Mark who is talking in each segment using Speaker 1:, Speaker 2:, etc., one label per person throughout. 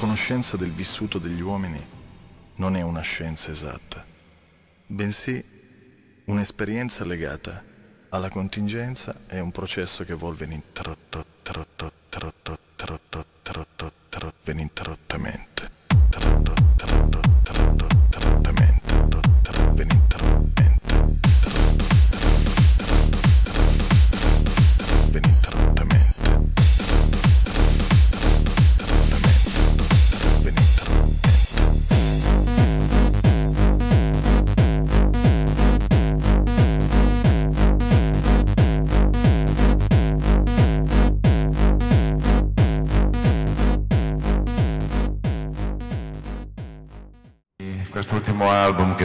Speaker 1: conoscenza del vissuto degli uomini non è una scienza esatta, bensì un'esperienza legata alla contingenza e un processo che evolve ininterrottamente.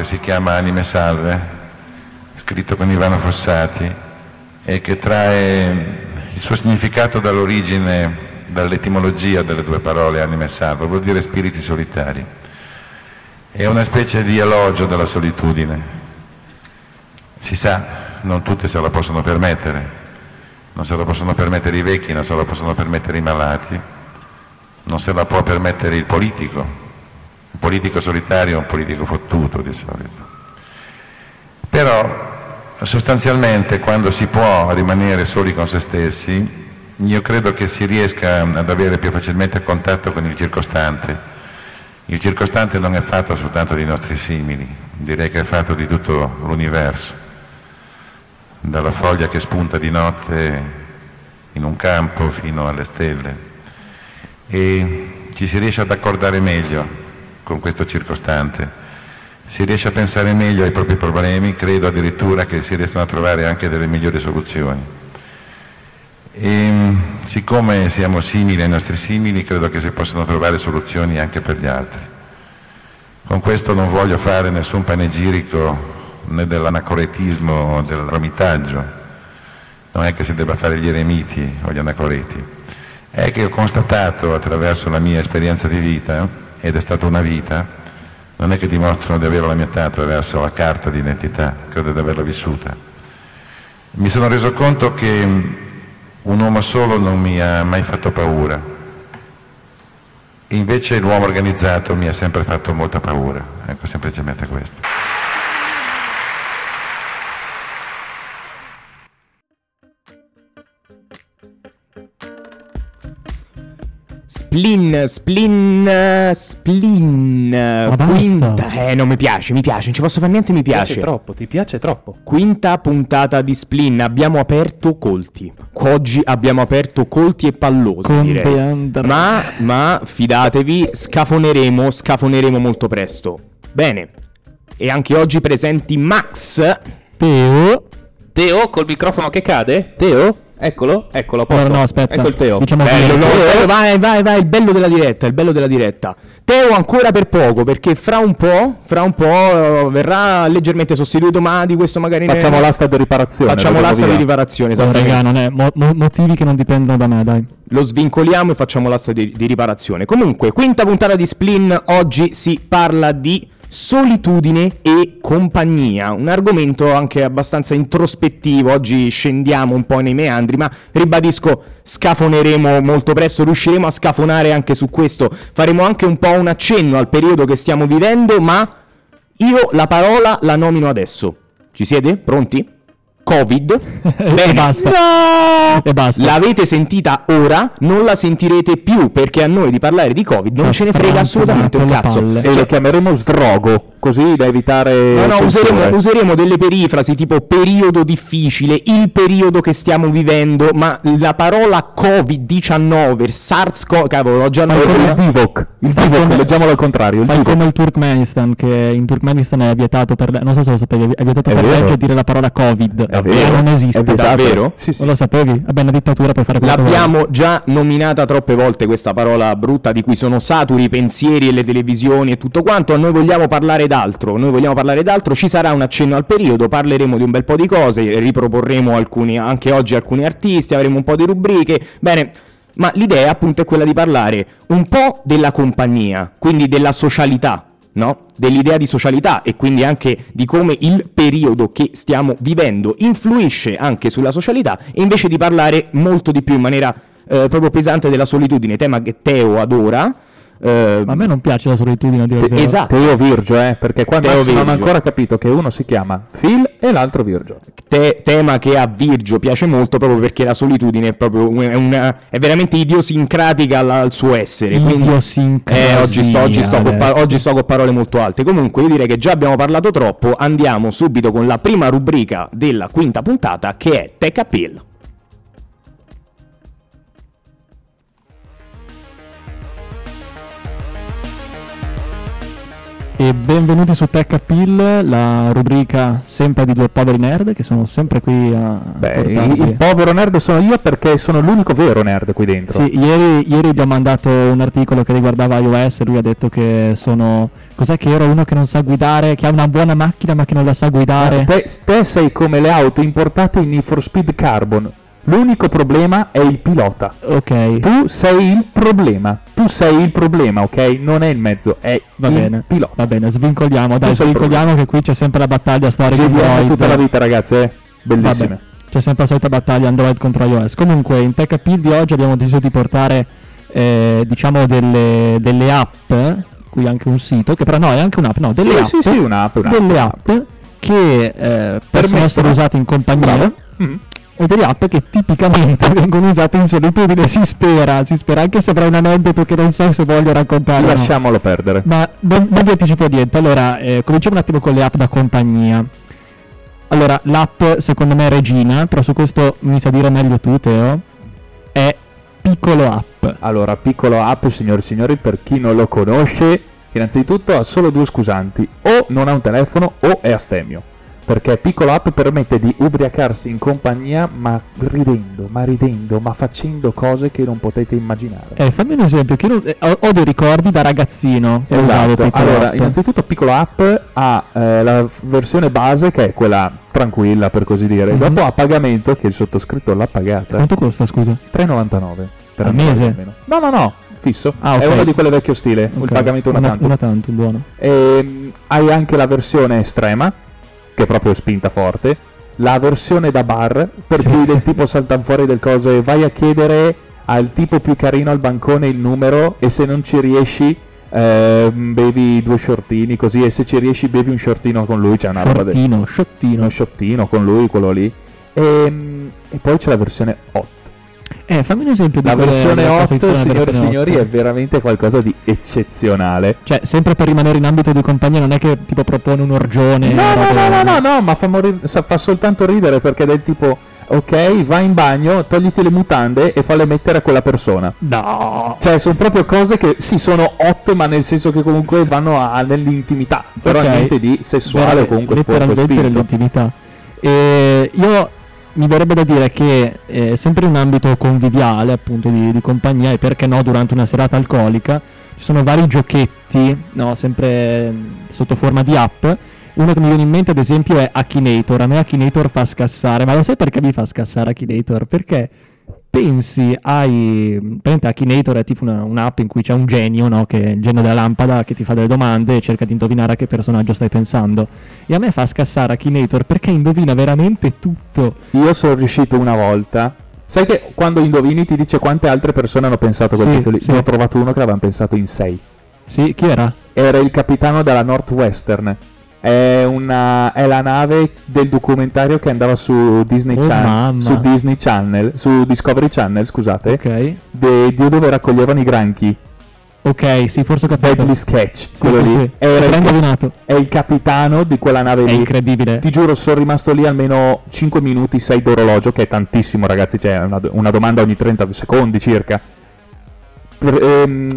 Speaker 2: Si chiama Anime Salve, scritto con Ivano Fossati e che trae il suo significato dall'origine, dall'etimologia delle due parole Anime Salve, vuol dire spiriti solitari. È una specie di elogio della solitudine. Si sa, non tutti se la possono permettere, non se la possono permettere i vecchi, non se la possono permettere i malati, non se la può permettere il politico, un politico solitario è un politico fottuto di solito. Però sostanzialmente quando si può rimanere soli con se stessi, io credo che si riesca ad avere più facilmente contatto con il circostante. Il circostante non è fatto soltanto di nostri simili, direi che è fatto di tutto l'universo, dalla foglia che spunta di notte in un campo fino alle stelle. E ci si riesce ad accordare meglio con questo circostante. Si riesce a pensare meglio ai propri problemi, credo addirittura che si riescano a trovare anche delle migliori soluzioni. E, siccome siamo simili ai nostri simili, credo che si possano trovare soluzioni anche per gli altri. Con questo non voglio fare nessun panegirico né dell'anacoretismo o del romitaggio, non è che si debba fare gli eremiti o gli anacoreti, è che ho constatato attraverso la mia esperienza di vita ed è stata una vita, non è che dimostrano di avere la mia età attraverso la carta di identità, credo di averla vissuta. Mi sono reso conto che un uomo solo non mi ha mai fatto paura, invece l'uomo organizzato mi ha sempre fatto molta paura, ecco semplicemente questo.
Speaker 3: Splin, splin, splin.
Speaker 4: Ma
Speaker 3: Quinta.
Speaker 4: basta.
Speaker 3: Eh, non mi piace, mi piace, non ci posso fare niente, mi
Speaker 5: Ti piace
Speaker 3: piace.
Speaker 5: troppo, ti piace troppo.
Speaker 3: Quinta puntata di Splin, abbiamo aperto colti. Oggi abbiamo aperto colti e pallosi, direi. Ma, ma, fidatevi, scafoneremo, scafoneremo molto presto. Bene. E anche oggi presenti Max.
Speaker 4: Teo.
Speaker 5: Teo col microfono che cade? Teo? Eccolo, eccolo, a posto.
Speaker 4: No, no, aspetta.
Speaker 5: Ecco il Teo.
Speaker 4: Diciamo
Speaker 3: Bello, no, Teo, vai, vai, vai, il bello della diretta, il bello della diretta. Teo ancora per poco, perché fra un po', fra un po' eh, verrà leggermente sostituito, ma di questo magari ne-
Speaker 5: Facciamo l'asta di riparazione.
Speaker 3: Facciamo l'asta di riparazione, esattamente.
Speaker 4: raga, non è mo- mo- motivi che non dipendono da me, dai.
Speaker 3: Lo svincoliamo e facciamo l'asta di, di riparazione. Comunque, quinta puntata di Splin, oggi si parla di solitudine e compagnia, un argomento anche abbastanza introspettivo, oggi scendiamo un po' nei meandri, ma ribadisco, scafoneremo molto presto, riusciremo a scafonare anche su questo, faremo anche un po' un accenno al periodo che stiamo vivendo, ma io la parola la nomino adesso. Ci siete? Pronti? Covid.
Speaker 4: E basta. E basta.
Speaker 3: L'avete sentita ora, non la sentirete più perché a noi di parlare di Covid non
Speaker 4: Fa
Speaker 3: ce ne frega assolutamente un cazzo.
Speaker 4: palle.
Speaker 5: E lo chiameremo sdrogo, così da evitare
Speaker 3: No, no, useremo, useremo delle perifrasi tipo periodo difficile, il periodo che stiamo vivendo, ma la parola Covid-19, SARS-CoV, cavolo, ho già
Speaker 5: come il Divock, il
Speaker 4: come-
Speaker 5: leggiamolo al contrario, il
Speaker 4: come il Turkmenistan, che in Turkmenistan è vietato per... Non so se lo sapevi, è vietato
Speaker 5: È
Speaker 4: per legge dire la parola Covid.
Speaker 5: È
Speaker 4: E
Speaker 5: vero.
Speaker 4: non esiste.
Speaker 5: È.
Speaker 3: Davvero?
Speaker 5: Sì, sì.
Speaker 4: Non lo sapevi? Vabbè, una dittatura per fare quello.
Speaker 3: L'abbiamo già nominata troppe volte questa parola brutta di cui sono saturi i pensieri e le televisioni e tutto quanto. Noi vogliamo parlare d'altro. Noi vogliamo parlare d'altro. Ci sarà un accenno al periodo. Parleremo di un bel po' di cose. Riproporremo alcuni, anche oggi alcuni artisti. Avremo un po' di rubriche. Bene. Ma l'idea appunto è quella di parlare un po' della compagnia, quindi della socialità, no? Dell'idea di socialità e quindi anche di come il periodo che stiamo vivendo influisce anche sulla socialità e invece di parlare molto di più in maniera eh, proprio pesante della solitudine, tema che Teo adora, eh,
Speaker 4: Ma a me non piace la solitudine il
Speaker 6: Te-
Speaker 3: esatto.
Speaker 6: Teo Virgio, eh, perché qua
Speaker 3: Teo
Speaker 6: Max non ha ancora capito che uno si chiama Phil e l'altro Virgio.
Speaker 3: te- tema che a Virgio piace molto proprio perché la solitudine è proprio una- è veramente idiosincratica al, al suo essere. quindi-
Speaker 4: Idiosincrasia,
Speaker 3: Eh, oggi sto, oggi, sto con pa- oggi sto con parole molto alte. Comunque, io direi che già abbiamo parlato troppo. Andiamo subito con la prima rubrica della quinta puntata, che è Tech Appeal.
Speaker 4: E benvenuti su Tech Appeal, la rubrica sempre di due poveri nerd che sono sempre qui a
Speaker 6: Beh, il, povero nerd sono io perché sono l'unico vero nerd qui dentro.
Speaker 4: Sì, ieri, ieri gli ho mandato un articolo che riguardava iOS e lui ha detto che sono... Cos'è che ero uno che non sa guidare, che ha una buona macchina ma che non la sa guidare?
Speaker 6: Eh, Te, te sei come le auto importate in Need for Speed Carbon. L'unico problema è il pilota.
Speaker 4: Ok,
Speaker 6: Tu sei il problema. Tu sei il problema, ok? Non è il mezzo, è
Speaker 4: va
Speaker 6: il
Speaker 4: bene.
Speaker 6: pilota.
Speaker 4: Va bene, svincoliamo, dai, svincoliamo che qui c'è sempre la battaglia storica
Speaker 6: GDM tutta la vita, ragazze. eh. Bellissime.
Speaker 4: C'è sempre la solita battaglia Android contro iOS. Comunque, in Tech Appeal di oggi abbiamo deciso di portare, eh, diciamo, delle, delle app, qui anche un sito, che però no, è anche un'app, no, delle
Speaker 6: Sì,
Speaker 4: app,
Speaker 6: sì, sì, un'app, un'app.
Speaker 4: delle app che eh, possono essere usate in compagnia.
Speaker 6: Mm.
Speaker 4: E delle app che tipicamente vengono usate in solitudine, si spera, si spera, anche se avrà un aneddoto che non so se voglio raccontare. no.
Speaker 6: Lasciamolo perdere.
Speaker 4: Ma non, non vi anticipo niente. Allora, eh, cominciamo un attimo con le app da compagnia. Allora, l'app secondo me è Regina, però su questo mi sa dire meglio tu, Teo. È Piccolo App.
Speaker 6: Allora, piccolo app, signori e signori, per chi non lo conosce, innanzitutto ha solo due scusanti, o non ha un telefono o è astemio. Perché piccolo app permette di ubriacarsi in compagnia, ma ridendo, ma ridendo, ma facendo cose che non potete immaginare.
Speaker 4: Eh, fammi un esempio, che io eh, ho, ho dei ricordi da ragazzino.
Speaker 6: Esatto, allora
Speaker 4: App.
Speaker 6: innanzitutto Piccolo App ha eh, la versione base che è quella tranquilla per così dire,
Speaker 4: Mhm.
Speaker 6: dopo a pagamento che il sottoscritto l'ha pagata,
Speaker 4: Quanto costa, scusa?
Speaker 6: 3,99 per Android
Speaker 4: mese?
Speaker 6: almeno. No, no, no, fisso,
Speaker 4: Ah,
Speaker 6: è
Speaker 4: ok.
Speaker 6: uno di quelle vecchio stile, il
Speaker 4: Ok,
Speaker 6: pagamento una, tanto.
Speaker 4: Una tanto, buono.
Speaker 6: Ehm, hai anche la versione estrema, che è proprio spinta forte, la versione da bar, per
Speaker 4: Sì.
Speaker 6: cui del tipo saltano fuori del cose, vai a chiedere al tipo più carino al bancone il numero e se non ci riesci ehm, bevi due shortini così e se ci riesci bevi un shortino con lui, c'è una roba del uno shottino con lui, quello lì. Ehm, E, poi c'è la versione 8.
Speaker 4: Eh, fammi un esempio di
Speaker 6: La versione
Speaker 4: cosa
Speaker 6: 8,
Speaker 4: esistono nella
Speaker 6: signori e signori,
Speaker 4: 8.
Speaker 6: è veramente qualcosa di eccezionale.
Speaker 4: Cioè, sempre per rimanere in ambito di compagnia, non è che tipo propone un orgione.
Speaker 6: No, no, no, no, no, no, ma fa, sa- fa soltanto ridere perché è del tipo, ok, vai in bagno, togliti le mutande e falle mettere a quella persona.
Speaker 4: No.
Speaker 6: Cioè, sono proprio cose che sì, sono hot, ma nel senso che comunque vanno a- nell'intimità. Però
Speaker 4: Ok.
Speaker 6: niente di sessuale o
Speaker 4: Vera-
Speaker 6: comunque sporco spinto.
Speaker 4: nell'intimità. E io mi verrebbe da dire che eh, sempre in un ambito conviviale, appunto di, di compagnia, e perché no durante una serata alcolica, ci sono vari giochetti, no, sempre mm, sotto forma di app. Uno che mi viene in mente, ad esempio, è Akinator. A me Akinator fa scassare, ma lo sai perché mi fa scassare Akinator? Perché pensi ai. Praticamente Akinator è tipo una- un'app in cui c'è un genio, no? Che è il genio della lampada che ti fa delle domande e cerca di indovinare a che personaggio stai pensando. E a me fa scassare Akinator perché indovina veramente tutto.
Speaker 6: Io sono riuscito una volta. Sai che quando indovini ti dice quante altre persone hanno pensato a quel
Speaker 4: Sì,
Speaker 6: tizio lì?
Speaker 4: sì.
Speaker 6: Ne ho trovato uno che l'avevano pensato in sei.
Speaker 4: Sì, chi era?
Speaker 6: Era il capitano della Northwestern. È, una, è la nave del documentario che andava su Disney,
Speaker 4: Oh,
Speaker 6: Chan- su Disney Channel, su Discovery Channel, scusate,
Speaker 4: Ok.
Speaker 6: de- di dove raccoglievano i granchi.
Speaker 4: Ok, sì, forse ho capito.
Speaker 6: Deadly Sketch,
Speaker 4: Sì,
Speaker 6: quello
Speaker 4: sì,
Speaker 6: lì.
Speaker 4: sì. Avrei
Speaker 6: il, è il capitano di quella nave
Speaker 4: È
Speaker 6: lì.
Speaker 4: incredibile.
Speaker 6: Ti giuro, sono rimasto lì almeno 5 minuti, 6 d'orologio, che è tantissimo, ragazzi. C'è una, una domanda ogni 30 secondi circa. Per- ehm,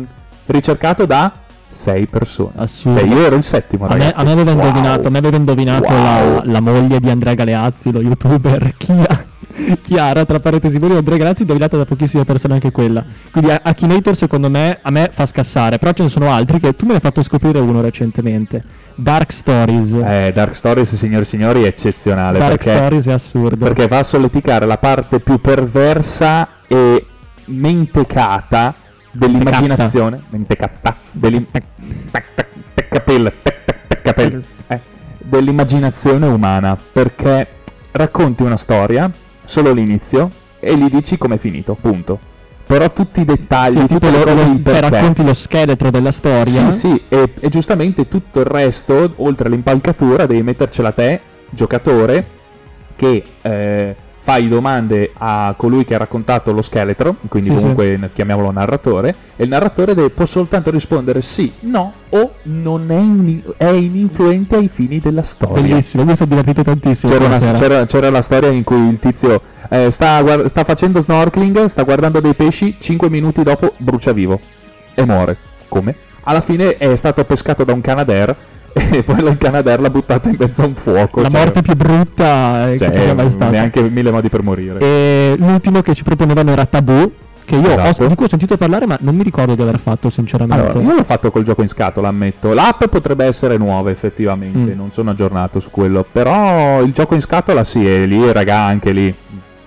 Speaker 6: ricercato da 6 persone.
Speaker 4: Assurdo.
Speaker 6: Cioè, io ero il settimo,
Speaker 4: A me,
Speaker 6: ragazzi.
Speaker 4: a me aveva
Speaker 6: Wow.
Speaker 4: indovinato, a me aveva indovinato
Speaker 6: Wow.
Speaker 4: la, la moglie di Andrea Galeazzi, lo youtuber Chia- Chiara, tra parentesi, di Andrea Galeazzi, indovinata da pochissime persone anche quella. Quindi A- Akinator secondo me a me fa scassare, però ce ne sono altri che tu me ne hai fatto scoprire uno recentemente. Dark Stories.
Speaker 6: Eh, Dark Stories, signori e signori, è eccezionale.
Speaker 4: Dark
Speaker 6: perché,
Speaker 4: Stories è assurdo.
Speaker 6: perché va a solleticare la parte più perversa e mentecata dell'immaginazione. Dell'immaginazione umana. Perché racconti una storia, solo l'inizio, e gli dici com'è finito. Punto. però tutti i dettagli,
Speaker 4: Sì,
Speaker 6: tutte le cose perché.
Speaker 4: racconti lo scheletro della storia.
Speaker 6: Sì, sì, e, e giustamente tutto il resto, oltre all'impalcatura, devi mettercela te, giocatore, che eh, fai domande a colui che ha raccontato lo scheletro, quindi
Speaker 4: Sì,
Speaker 6: comunque n- chiamiamolo narratore, e il narratore deve, può soltanto rispondere sì, no o non è, in- è ininfluente ai fini della storia.
Speaker 4: Bellissimo, mi sono divertito tantissimo.
Speaker 6: C'era, una- c'era- c'era la storia in cui il tizio eh, sta, guard- sta facendo snorkeling, sta guardando dei pesci, 5 minuti dopo brucia vivo e muore. Come? Alla fine è stato pescato da un Canadair e poi il Canadair l'ha buttato in mezzo a un fuoco.
Speaker 4: La
Speaker 6: cioè-
Speaker 4: morte più brutta eh,
Speaker 6: cioè,
Speaker 4: che sia mai stata.
Speaker 6: neanche mille modi per morire.
Speaker 4: E l'ultimo che ci proponevano era Taboo, che io ho-
Speaker 6: Esatto.
Speaker 4: di cui ho sentito parlare, ma non mi ricordo di aver fatto, sinceramente.
Speaker 6: Allora, io l'ho fatto col gioco in scatola, ammetto. L'app potrebbe essere nuova, effettivamente.
Speaker 4: Mm.
Speaker 6: Non sono aggiornato su quello. Però il gioco in scatola, sì, è lì, raga, anche lì.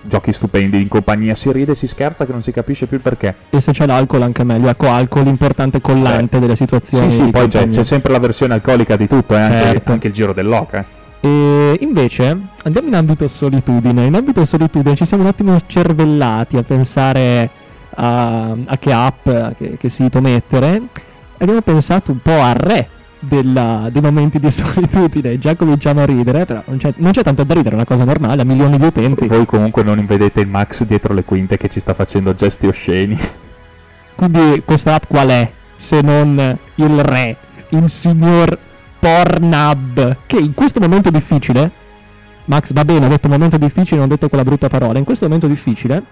Speaker 6: Giochi stupendi in compagnia, si ride, si scherza, che non si capisce più il perché.
Speaker 4: E se c'è l'alcol anche meglio. Ecco, alcol importante collante delle situazioni.
Speaker 6: Sì, sì, poi c'è, c'è sempre la versione alcolica di tutto, eh, anche,
Speaker 4: Certo.
Speaker 6: anche il giro dell'oca. eh.
Speaker 4: E invece andiamo in ambito solitudine. In ambito solitudine ci siamo un attimo cervellati a pensare a, a che app, a che, che sito mettere. E abbiamo pensato un po' al re della- dei momenti di solitudine. Già cominciamo a ridere, però non c'è, non c'è tanto da ridere, è una cosa normale, ha milioni di utenti.
Speaker 6: Voi comunque non vedete il Max dietro le quinte che ci sta facendo gesti osceni.
Speaker 4: Quindi questa app qual è? Se non il re, il signor Pornhub, che in questo momento difficile, Max va bene, ha detto momento difficile, non ha detto quella brutta parola, in questo momento difficile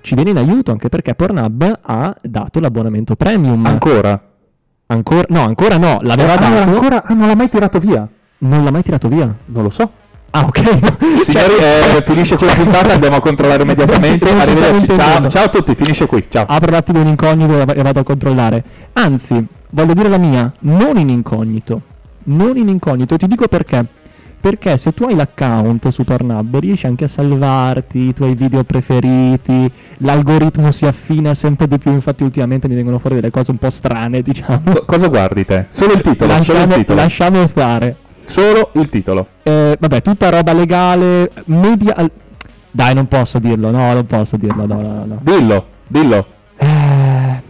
Speaker 4: ci viene in aiuto anche perché Pornhub ha dato l'abbonamento premium.
Speaker 6: Ancora?
Speaker 4: Ancora? No, ancora no, l'aveva
Speaker 6: Ah,
Speaker 4: dato,
Speaker 6: ancora? Ah, non l'ha mai tirato via?
Speaker 4: non l'ha mai tirato via.
Speaker 6: Non lo so.
Speaker 4: Ah, ok.
Speaker 6: Signori,
Speaker 4: Cioè-
Speaker 6: eh, finisce qui la puntata, andiamo a controllare immediatamente. Arrivederci. Ciao, ciao a tutti, finisce qui. Ciao.
Speaker 4: apro un attimo in incognito e vado a controllare. Anzi, voglio dire la mia, non in incognito. Non in incognito, e ti dico perché. Perché se tu hai l'account su Pornhub riesci anche a salvarti i tuoi video preferiti, l'algoritmo si affina sempre di più, infatti ultimamente mi vengono fuori delle cose un po' strane, diciamo.
Speaker 6: Co- Cosa guardi te? Solo il titolo, solo
Speaker 4: lasciamo,
Speaker 6: il titolo.
Speaker 4: lasciamo stare.
Speaker 6: Solo il titolo.
Speaker 4: Eh, vabbè, tutta roba legale, media... Dai, non posso dirlo, no, non posso dirlo, no, no, no.
Speaker 6: Dillo, dillo.
Speaker 4: Eh,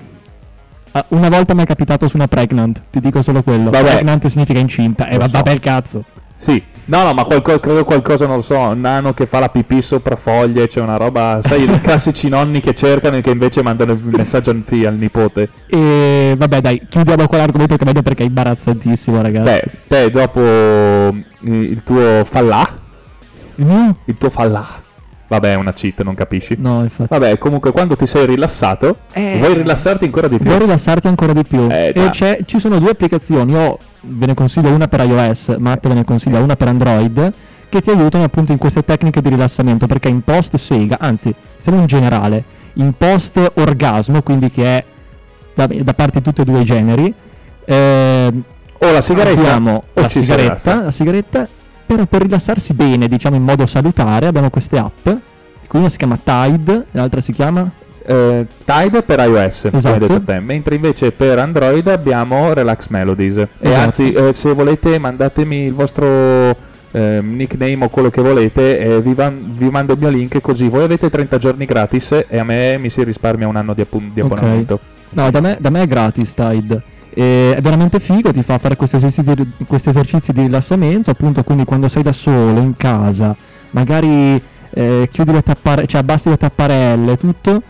Speaker 4: una volta mi è capitato su una pregnant, ti dico solo quello.
Speaker 6: Vabbè.
Speaker 4: Pregnant significa incinta. E
Speaker 6: Lo
Speaker 4: va
Speaker 6: so.
Speaker 4: vabbè il cazzo.
Speaker 6: Sì. No, no, ma qualco- credo qualcosa, non lo so, un nano che fa la pipì sopra foglie, c'è una roba, sai, i classici nonni che cercano e che invece mandano il messaggio al, nipote.
Speaker 4: E vabbè, dai, chiudiamo qua l'argomento che vedo perché è imbarazzantissimo, ragazzi.
Speaker 6: Beh, te dopo eh, il tuo fallà,
Speaker 4: Mm?
Speaker 6: il tuo fallà, vabbè è una cheat, non capisci?
Speaker 4: No, infatti.
Speaker 6: Vabbè, comunque quando ti sei rilassato,
Speaker 4: Eh.
Speaker 6: vuoi rilassarti ancora di più.
Speaker 4: Vuoi rilassarti ancora di più?
Speaker 6: Eh,
Speaker 4: e ci sono due applicazioni. Io ve ne consiglio una per iOS, Matt ve ne consiglia una per Android, che ti aiutano appunto in queste tecniche di rilassamento. Perché in post sega, anzi, stiamo in generale, in post orgasmo, quindi che è da, da parte di tutti e due i generi. ehm,
Speaker 6: O la sigaretta o
Speaker 4: la
Speaker 6: ci si
Speaker 4: sigaretta, la sigaretta, però per rilassarsi bene, diciamo in modo salutare, abbiamo queste app. Una si chiama Tide, e l'altra si chiama
Speaker 6: Eh, Tide per iOS,
Speaker 4: Esatto.
Speaker 6: te, mentre invece per Android abbiamo Relax Melodies. E
Speaker 4: Esatto.
Speaker 6: anzi, eh, se volete, mandatemi il vostro ehm, nickname o quello che volete, e vi, van- vi mando il mio link così voi avete 30 giorni gratis e a me mi si risparmia un anno di, appu- di abbonamento.
Speaker 4: No, da me, da me è gratis Tide. E è veramente figo, ti fa fare questi esercizi, di, questi esercizi di rilassamento, appunto, quindi quando sei da solo, in casa, magari eh, chiudi le tappare, cioè abbassi le tapparelle, tutto,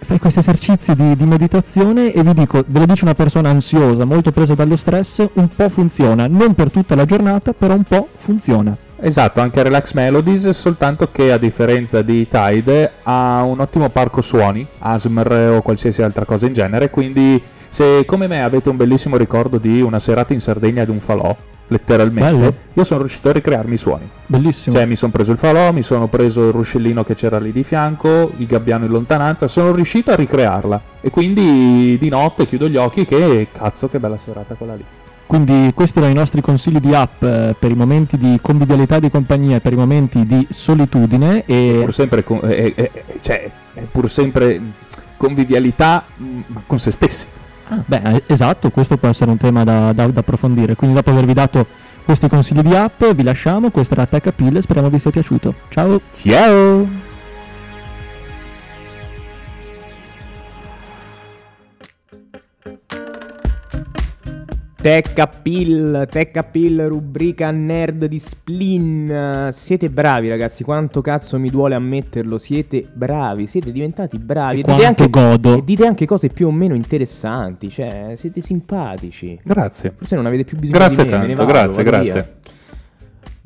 Speaker 4: fai questi esercizi di, di meditazione e vi dico, ve lo dice una persona ansiosa, molto presa dallo stress, un po' funziona, non per tutta la giornata, però un po' funziona.
Speaker 6: Esatto, anche Relax Melodies, soltanto che a differenza di Tide ha un ottimo parco suoni, ASMR o qualsiasi altra cosa in genere, quindi se come me avete un bellissimo ricordo di una serata in Sardegna ad un falò, letteralmente,
Speaker 4: Bello.
Speaker 6: io sono riuscito a ricrearmi i suoni.
Speaker 4: Bellissimo.
Speaker 6: Cioè mi sono preso il falò, mi sono preso il ruscellino che c'era lì di fianco, il gabbiano in lontananza, sono riuscito a ricrearla. E quindi di notte chiudo gli occhi che cazzo che bella serata quella lì.
Speaker 4: Quindi questi erano i nostri consigli di app eh, per i momenti di convivialità di compagnia per i momenti di solitudine e
Speaker 6: pur sempre con, eh, eh, cioè, è pur sempre convivialità mh, ma con se stessi.
Speaker 4: Beh, eh, esatto, questo può essere un tema da, da- da approfondire. Quindi dopo avervi dato questi consigli di app vi lasciamo, questa era Tech Appeal, speriamo vi sia piaciuto. Ciao!
Speaker 6: Ciao!
Speaker 3: Tech Appeal, Tech Appeal, rubrica nerd di Splin. Siete bravi, ragazzi. Quanto cazzo mi duole ammetterlo? Siete bravi, siete diventati bravi.
Speaker 4: E
Speaker 3: E
Speaker 4: quanto
Speaker 3: anche,
Speaker 4: godo.
Speaker 3: e dite anche cose più o meno interessanti. Cioè, siete simpatici.
Speaker 6: Grazie.
Speaker 3: Forse non avete più bisogno
Speaker 6: Grazie
Speaker 3: di me. me ne
Speaker 6: tanto,
Speaker 3: vado,
Speaker 6: grazie,
Speaker 3: vado
Speaker 6: grazie.
Speaker 3: via.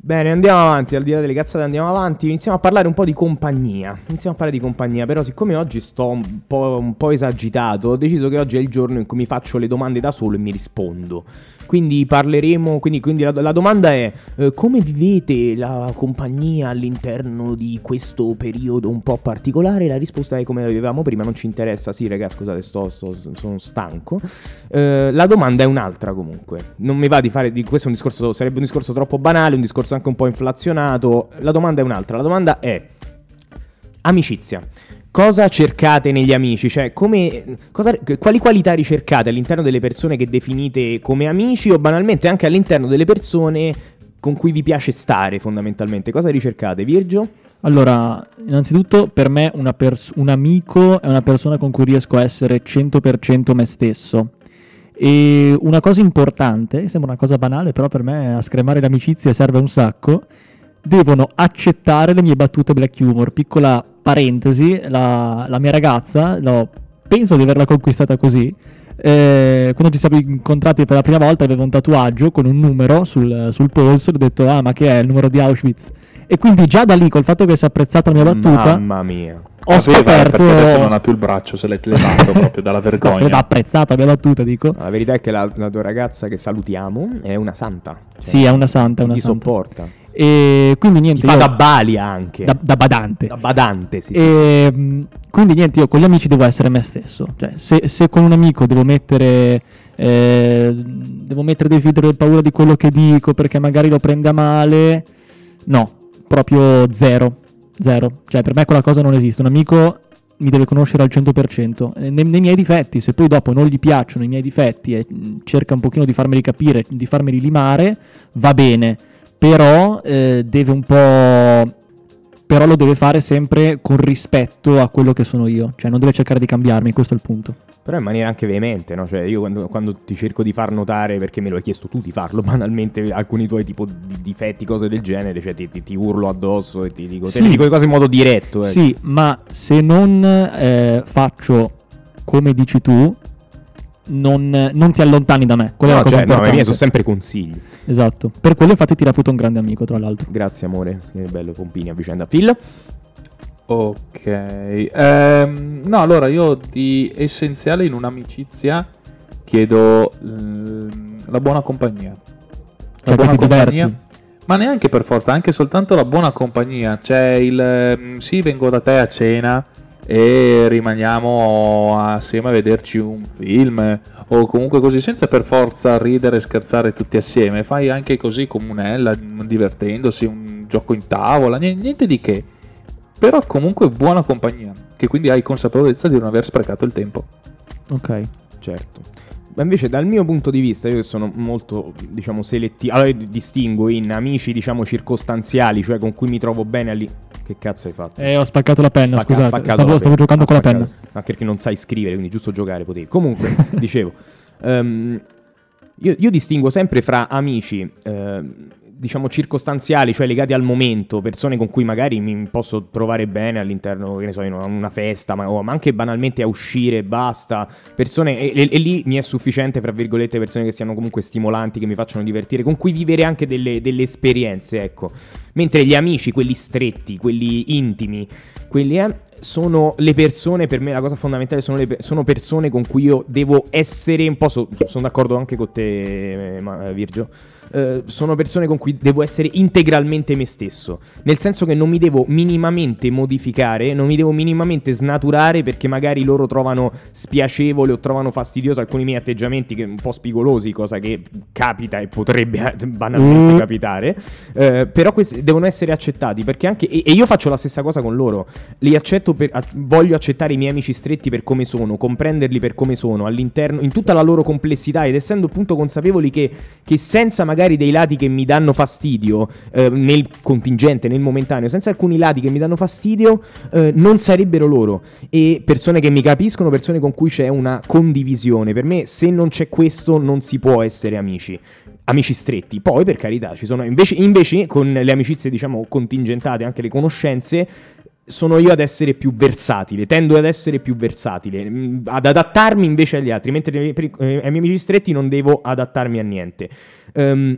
Speaker 3: Bene, andiamo avanti, al di là delle cazzate andiamo avanti, iniziamo a parlare un po' di compagnia. Iniziamo a parlare di compagnia, però siccome oggi sto un po', un po' esagitato, ho deciso che oggi è il giorno in cui mi faccio le domande da solo e mi rispondo. Quindi parleremo, quindi, quindi la, la domanda è eh, come vivete la compagnia all'interno di questo periodo un po' particolare? La risposta è come vivevamo prima, non ci interessa, sì raga scusate sto, sto- sono stanco. Eh, la domanda è un'altra comunque, non mi va di fare di questo un discorso, sarebbe un discorso troppo banale, un discorso anche un po' inflazionato, la domanda è un'altra, la domanda è amicizia. Cosa cercate negli amici? Cioè, come, cosa- quali qualità ricercate all'interno delle persone che definite come amici o banalmente anche all'interno delle persone con cui vi piace stare fondamentalmente? Cosa ricercate, Virgio?
Speaker 4: Allora, innanzitutto per me pers- un amico è una persona con cui riesco a essere 100% me stesso. E una cosa importante, sembra una cosa banale, però per me a scremare l'amicizia serve un sacco, devono accettare le mie battute black humor. Piccola parentesi, la, la mia ragazza, l'ho- penso di averla conquistata così, eh, quando ci siamo incontrati per la prima volta aveva un tatuaggio con un numero sul, sul polso, ho detto ah ma che è il numero di Auschwitz? E quindi già da lì, col fatto che si è apprezzata la mia battuta,
Speaker 3: Mamma mia.
Speaker 4: ho
Speaker 6: Aveva,
Speaker 4: scoperto...
Speaker 6: Perché adesso non ha più il braccio, se l'è levato proprio dalla vergogna.
Speaker 4: apprezzato la mia battuta, dico.
Speaker 3: La verità è che la, la tua ragazza che salutiamo è una santa. Cioè,
Speaker 4: Sì, è una santa, è una
Speaker 3: ti
Speaker 4: santa.
Speaker 3: sopporta.
Speaker 4: E quindi
Speaker 3: Ti
Speaker 4: niente,
Speaker 3: fa
Speaker 4: io-
Speaker 3: da balia anche.
Speaker 4: da, da badante.
Speaker 3: Da badante, sì. sì.
Speaker 4: E, mh, quindi niente, io con gli amici devo essere me stesso. Cioè, se, se con un amico devo mettere. eh, devo mettere dei filtri per paura di quello che dico perché magari lo prende a male. No, proprio zero. Zero. Cioè, per me quella cosa non esiste. Un amico mi deve conoscere al 100%. eh, Nei, nei miei difetti, se poi dopo non gli piacciono i miei difetti e mh, cerca un pochino di farmeli capire, di farmeli limare, va bene. Però eh, deve un po' però lo deve fare sempre con rispetto a quello che sono io, cioè non deve cercare di cambiarmi, questo è il punto.
Speaker 3: Però in maniera anche veemente, no? Cioè, io quando, quando ti cerco di far notare, perché me lo hai chiesto tu di farlo, banalmente, alcuni tuoi tipo di difetti, cose del genere, cioè ti, ti- ti urlo addosso e ti dico,
Speaker 4: Sì.
Speaker 3: ne dico le cose in modo diretto. ecco.
Speaker 4: Sì, ma se non eh, faccio come dici tu, non, non ti allontani da me. Quella è
Speaker 3: No,
Speaker 4: la cosa
Speaker 3: cioè, no, i miei
Speaker 4: importante.
Speaker 3: sono sempre consigli.
Speaker 4: Esatto. Per quello infatti ti reputo un grande amico, tra l'altro.
Speaker 3: Grazie amore, che bello, pompini a vicenda. Phil?
Speaker 6: Ok. Ehm, no, allora io di essenziale in un'amicizia chiedo ehm, la buona compagnia. La
Speaker 4: Cioè,
Speaker 6: buona compagnia.
Speaker 4: diverti.
Speaker 6: Ma neanche per forza, anche soltanto la buona compagnia. C'è il ehm, sì, vengo da te a cena e rimaniamo assieme a vederci un film o comunque così senza per forza ridere e scherzare tutti assieme. Fai anche così comunella, divertendosi, un gioco in tavola, ni- niente di che. Però comunque buona compagnia, che quindi hai consapevolezza di non aver sprecato il tempo.
Speaker 4: Ok.
Speaker 3: Certo. Ma invece dal mio punto di vista, io che sono molto, diciamo, selettivo, allora distingo in amici, diciamo, circostanziali, cioè con cui mi trovo bene lì. Che cazzo hai fatto?
Speaker 4: Eh, ho spaccato la penna,
Speaker 3: Spacca-
Speaker 4: scusate.
Speaker 3: spaccato
Speaker 4: Stavo,
Speaker 3: la
Speaker 4: stavo
Speaker 3: penna.
Speaker 4: giocando
Speaker 3: Ha
Speaker 4: con la
Speaker 3: spaccato.
Speaker 4: penna.
Speaker 3: Ma perché non sai scrivere, quindi giusto giocare potevi. Comunque, dicevo, ehm, io, io distingo sempre fra amici, ehm, diciamo, circostanziali, cioè legati al momento, persone con cui magari mi posso trovare bene all'interno, che ne so, in una, festa, ma, ma anche banalmente a uscire basta. Persone, e, e- e lì mi è sufficiente, fra virgolette, persone che siano comunque stimolanti, che mi facciano divertire, con cui vivere anche delle, delle esperienze, ecco. Mentre gli amici, quelli stretti, quelli intimi, quelli eh, sono le persone, per me la cosa fondamentale sono, le sono persone con cui io devo essere un po', so- sono d'accordo anche con te, eh, eh, Virgio, eh, sono persone con cui devo essere integralmente me stesso, nel senso che non mi devo minimamente modificare, non mi devo minimamente snaturare perché magari loro trovano spiacevole o trovano fastidioso alcuni miei atteggiamenti che un po' spigolosi, cosa che capita e potrebbe eh, banalmente
Speaker 4: Mm.
Speaker 3: capitare, eh, però questi- devono essere accettati perché anche e, e io faccio la stessa cosa con loro. Li accetto per, a- voglio accettare i miei amici stretti per come sono, comprenderli per come sono all'interno in tutta la loro complessità ed essendo appunto consapevoli che, che senza magari dei lati che mi danno fastidio eh, nel contingente, nel momentaneo, senza alcuni lati che mi danno fastidio, eh, non sarebbero loro e persone che mi capiscono, persone con cui c'è una condivisione. Per me se non c'è questo non si può essere amici amici stretti. Poi, per carità, ci sono invece, invece con le amicizie, diciamo, contingentate, anche le conoscenze. Sono io ad essere più versatile, tendo ad essere più versatile, mm, ad adattarmi invece agli altri, mentre eh, ai miei amici stretti non devo adattarmi a niente. Ehm,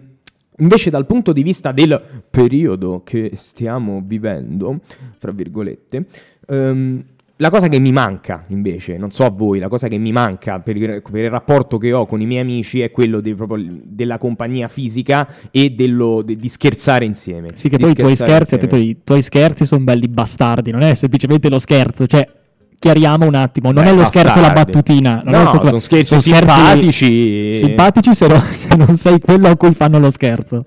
Speaker 3: invece dal punto di vista del periodo che stiamo vivendo, fra virgolette, ehm, la cosa che mi manca invece, non so a voi, la cosa che mi manca per il, per il rapporto che ho con i miei amici è quello di- della compagnia fisica e dello, de- di scherzare insieme.
Speaker 4: Sì, che poi i tuoi scherzi, detto, i tuoi scherzi sono belli bastardi, non è semplicemente lo scherzo, cioè chiariamo un attimo, non
Speaker 3: Beh,
Speaker 4: è lo scherzo la
Speaker 3: bastardi.
Speaker 4: battutina, non è
Speaker 3: No,
Speaker 4: lo scherzo-
Speaker 3: sono scherzi
Speaker 4: sono
Speaker 3: simpatici.
Speaker 4: simpatici se, no- se non sei quello a cui fanno lo scherzo.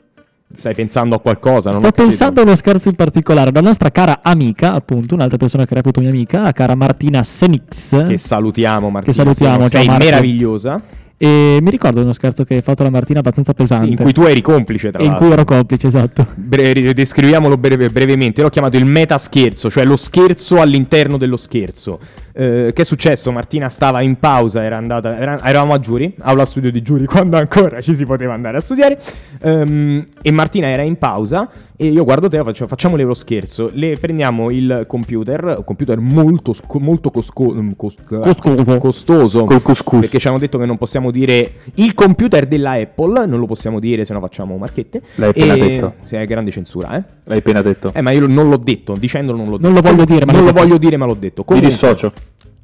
Speaker 3: Stai pensando a qualcosa? Non
Speaker 4: Sto pensando a uno scherzo in particolare, la nostra cara amica, appunto, un'altra persona che reputo mia amica, la cara Martina Senix.
Speaker 3: Che salutiamo, Martina.
Speaker 4: Che salutiamo,
Speaker 3: sei
Speaker 4: Marco.
Speaker 3: meravigliosa.
Speaker 4: E mi ricordo uno scherzo che hai fatto la Martina abbastanza pesante.
Speaker 3: In cui tu eri complice, tra
Speaker 4: E in
Speaker 3: l'altro.
Speaker 4: cui ero complice, esatto.
Speaker 3: Bre- descriviamolo breve- brevemente. L'ho chiamato il meta scherzo, cioè lo scherzo all'interno dello scherzo. Eh, che è successo? Martina stava in pausa, era andata, era- eravamo a giuri, aula studio di giuri, quando ancora ci si poteva andare a studiare. Ehm, e Martina era in pausa e io guardo te e faccio, facciamole lo scherzo. Le prendiamo il computer, un computer molto, molto cosco- mm, cos-
Speaker 4: Costoso.
Speaker 6: Col couscous.
Speaker 3: Perché ci hanno detto che non possiamo dire il computer della Apple, non lo possiamo dire se no facciamo marchette.
Speaker 6: L'hai appena
Speaker 3: E-
Speaker 6: detto.
Speaker 3: Sì, è grande censura, eh.
Speaker 6: L'hai appena detto.
Speaker 3: Eh, ma io non l'ho detto, dicendolo non l'ho detto.
Speaker 4: Non lo voglio dire, ma
Speaker 3: non lo voglio dire, ma l'ho detto.
Speaker 6: Mi
Speaker 3: Comunque,
Speaker 6: dissocio.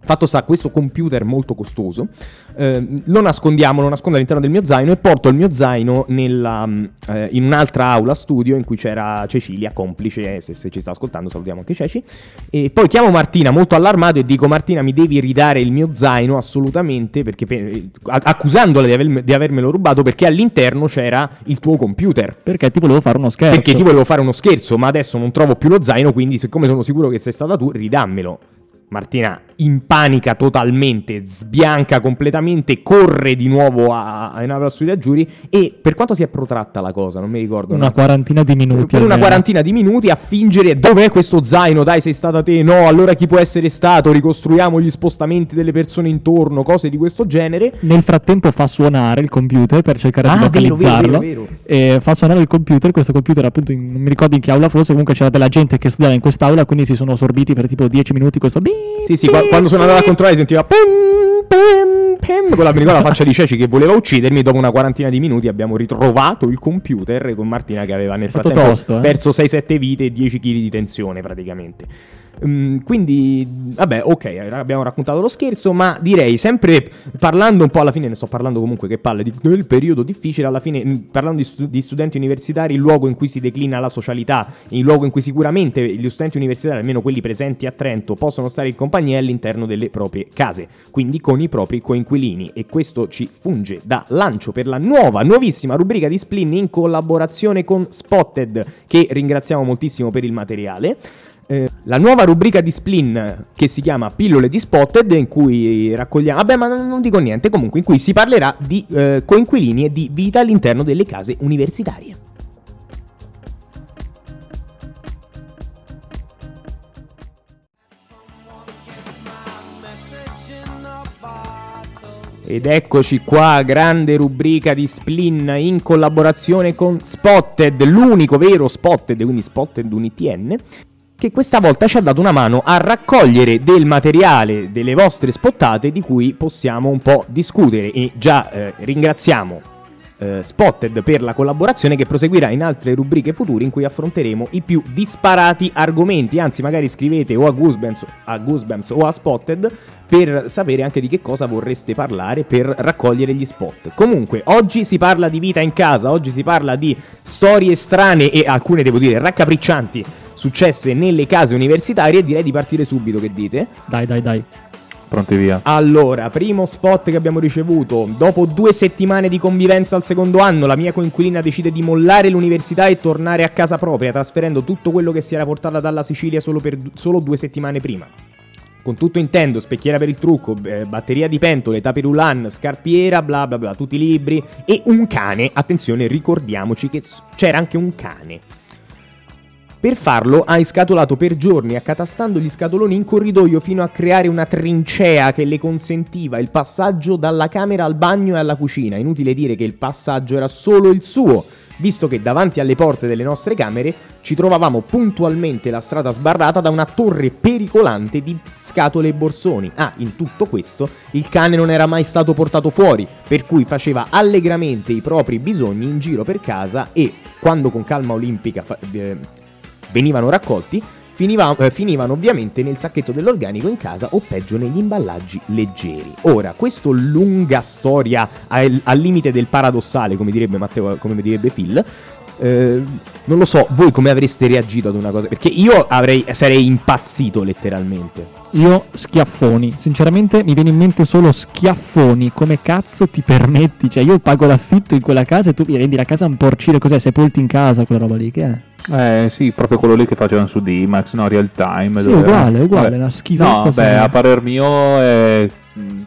Speaker 3: Fatto sta, questo computer molto costoso eh, lo nascondiamo, lo nascondo all'interno del mio zaino e porto il mio zaino nella, mm, eh, in un'altra aula studio in cui c'era Cecilia, complice, eh, se, se ci sta ascoltando salutiamo anche Ceci. E poi chiamo Martina molto allarmato e dico Martina mi devi ridare il mio zaino assolutamente, perché, pe- a- accusandola di, aver- di avermelo rubato perché all'interno c'era il tuo computer.
Speaker 4: Perché ti volevo fare uno scherzo.
Speaker 3: Perché ti volevo fare uno scherzo, ma adesso non trovo più lo zaino, quindi siccome sono sicuro che sei stata tu, ridammelo. Martina impanica totalmente, sbianca completamente, corre di nuovo a, a in aula studio a giuri e per quanto si è protratta la cosa, non mi ricordo.
Speaker 4: Una
Speaker 3: no?
Speaker 4: quarantina di minuti.
Speaker 3: per una
Speaker 4: almeno.
Speaker 3: quarantina di minuti a fingere dov'è questo zaino, dai sei stata te, no, allora chi può essere stato, ricostruiamo gli spostamenti delle persone intorno, cose di questo genere.
Speaker 4: Nel frattempo fa suonare il computer per cercare
Speaker 3: Ah,
Speaker 4: di
Speaker 3: vero,
Speaker 4: localizzarlo.
Speaker 3: vero, vero,
Speaker 4: E fa suonare il computer. Questo computer, appunto, in- non mi ricordo in che aula fosse. Comunque c'era della gente che studiava in quest'aula. Quindi si sono sorbiti per tipo 10 minuti questo.
Speaker 3: Sì, sì, qua- quando sono andato a controllare sentiva pim, pim, pim, con la, mi ricordo la faccia di Ceci che voleva uccidermi. Dopo una quarantina di minuti abbiamo ritrovato il computer con Martina che aveva nel frattempo
Speaker 4: tosto, eh.
Speaker 3: perso 6-7 vite e 10 kg di tensione praticamente. Mm, quindi, vabbè, ok, abbiamo raccontato lo scherzo, ma direi sempre parlando un po' alla fine, ne sto parlando comunque che palle di, del periodo difficile, alla fine parlando di, stu- di studenti universitari, il luogo in cui si declina la socialità, il luogo in cui sicuramente gli studenti universitari, almeno quelli presenti a Trento, possono stare in compagnia all'interno delle proprie case, quindi con i propri coinquilini e questo ci funge da lancio per la nuova, nuovissima rubrica di Splin in collaborazione con Spotted, che ringraziamo moltissimo per il materiale. Eh, la nuova rubrica di Splin che si chiama Pillole di Spotted in cui raccogliamo, vabbè ma non dico niente, comunque in cui si parlerà di eh, coinquilini e di vita all'interno delle case universitarie. Ed eccoci qua, grande rubrica di Splin in collaborazione con Spotted, l'unico vero Spotted, quindi Spotted un ITN, che questa volta ci ha dato una mano a raccogliere del materiale delle vostre spottate di cui possiamo un po' discutere e già eh, ringraziamo eh, Spotted per la collaborazione che proseguirà in altre rubriche future in cui affronteremo i più disparati argomenti, anzi magari scrivete o a Goosebumps, a Goosebumps o a Spotted per sapere anche di che cosa vorreste parlare per raccogliere gli spot. Comunque, oggi si parla di vita in casa, oggi si parla di storie strane e alcune devo dire raccapriccianti successe nelle case universitarie e direi di partire subito, che dite?
Speaker 4: Dai, dai, dai.
Speaker 6: Pronti via.
Speaker 3: Allora, primo spot che abbiamo ricevuto. Dopo due settimane di convivenza al secondo anno, la mia coinquilina decide di mollare l'università e tornare a casa propria, trasferendo tutto quello che si era portata dalla Sicilia solo, per, solo due settimane prima. Con tutto intendo, specchiera per il trucco, eh, batteria di pentole, tapirulan, scarpiera, bla bla bla, tutti i libri e un cane. Attenzione, ricordiamoci che c'era anche un cane. Per farlo ha iscatolato per giorni accatastando gli scatoloni in corridoio fino a creare una trincea che le consentiva il passaggio dalla camera al bagno e alla cucina. Inutile dire che il passaggio era solo il suo, visto che davanti alle porte delle nostre camere ci trovavamo puntualmente la strada sbarrata da una torre pericolante di scatole e borsoni. Ah, in tutto questo il cane non era mai stato portato fuori, per cui faceva allegramente i propri bisogni in giro per casa e, quando con calma olimpica fa- eh, venivano raccolti, finiva- eh, finivano ovviamente nel sacchetto dell'organico in casa o peggio negli imballaggi leggeri. Ora, questa lunga storia al, al limite del paradossale, come direbbe Matteo, come direbbe Phil, eh, non lo so, voi come avreste reagito ad una cosa? Perché io avrei, sarei impazzito letteralmente.
Speaker 4: Io schiaffoni, sinceramente mi viene in mente solo schiaffoni, come cazzo ti permetti? Cioè io pago l'affitto in quella casa e tu mi rendi la casa un porcino, cos'è? Sepolti in casa quella roba lì, che è?
Speaker 6: Eh sì, proprio quello lì che facevano su D-Max, no? Real time.
Speaker 4: Sì,
Speaker 6: dove-
Speaker 4: uguale, uguale,
Speaker 6: Vabbè.
Speaker 4: una schifezza.
Speaker 6: No, beh, a parer mio eh,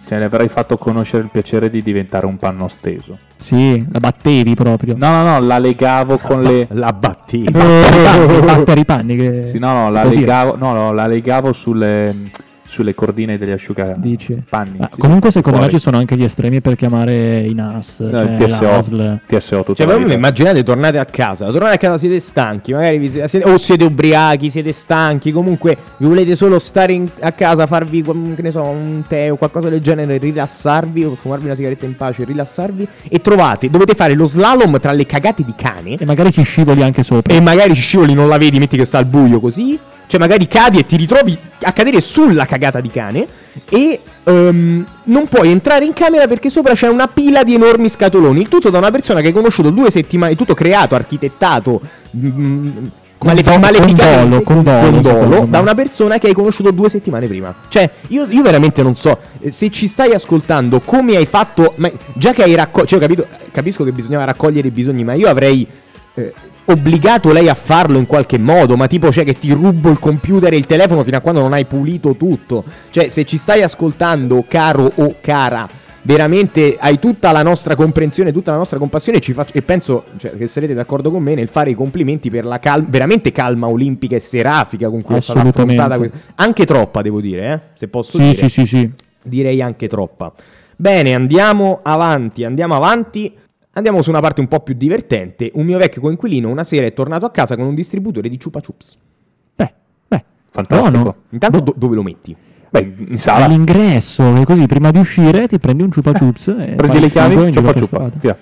Speaker 6: cioè, le avrei fatto conoscere il piacere di diventare un panno steso.
Speaker 4: Sì, la battevi proprio.
Speaker 6: No, no, no, la legavo con le...
Speaker 3: La batti.
Speaker 4: I panni, i battere i panni che...
Speaker 6: Sì, no, no,
Speaker 4: si
Speaker 6: la legavo, no, no, la legavo sulle, sulle cordine degli asciugapanni.
Speaker 4: Dici. Ma
Speaker 6: Sì,
Speaker 4: comunque
Speaker 6: sì,
Speaker 4: secondo me
Speaker 6: fuori.
Speaker 4: ci sono anche gli estremi per chiamare i NAS,
Speaker 6: No,
Speaker 4: cioè
Speaker 6: TSO. TSO tutta
Speaker 3: Cioè,
Speaker 6: la vita.
Speaker 3: immaginate, tornate a casa, tornate a casa siete stanchi, magari vi siete, o siete ubriachi, siete stanchi, comunque vi volete solo stare in- a casa, farvi, mm, che ne so, un tè o qualcosa del genere, rilassarvi o fumarvi una sigaretta in pace, rilassarvi e trovate, dovete fare lo slalom tra le cagate di cane
Speaker 4: E magari ci scivoli anche sopra.
Speaker 3: e magari ci scivoli, non la vedi, metti che sta al buio così. Cioè, magari cadi e ti ritrovi a cadere sulla cagata di cane. E ehm, non puoi entrare in camera perché sopra c'è una pila di enormi scatoloni. Il tutto da una persona che hai conosciuto due settimane. Tutto creato, architettato. mm,
Speaker 4: Con
Speaker 3: malefi-
Speaker 4: do-
Speaker 3: maleficamente,
Speaker 4: con dolo,
Speaker 3: da una persona che hai conosciuto due settimane prima. Cioè, io, io veramente non so eh, se ci stai ascoltando come hai fatto. Ma già che hai raccolto. Cioè, capito, capisco che bisognava raccogliere i bisogni, ma io avrei eh, obbligato lei a farlo in qualche modo, ma tipo cioè che ti rubo il computer e il telefono fino a quando non hai pulito tutto. Cioè, se ci stai ascoltando, caro o cara, veramente hai tutta la nostra comprensione, tutta la nostra compassione e, ci faccio- e penso cioè, che sarete d'accordo con me nel fare i complimenti per la cal- veramente calma olimpica e serafica con cui è stata affrontata questa- anche troppa, devo dire, eh? se posso
Speaker 4: Sì,
Speaker 3: dire.
Speaker 4: sì, sì, sì.
Speaker 3: Direi anche troppa. Bene, andiamo avanti, andiamo avanti. Andiamo su una parte un po' più divertente. Un mio vecchio coinquilino una sera è tornato a casa con un distributore di Chupa Chups.
Speaker 4: Beh, beh.
Speaker 6: Fantastico.
Speaker 4: buono.
Speaker 3: Intanto do- dove lo metti?
Speaker 6: Beh, in sala.
Speaker 4: All'ingresso, e così prima di uscire ti prendi un chupa chups e
Speaker 6: Prendi le chiavi,
Speaker 4: strada.
Speaker 6: Via.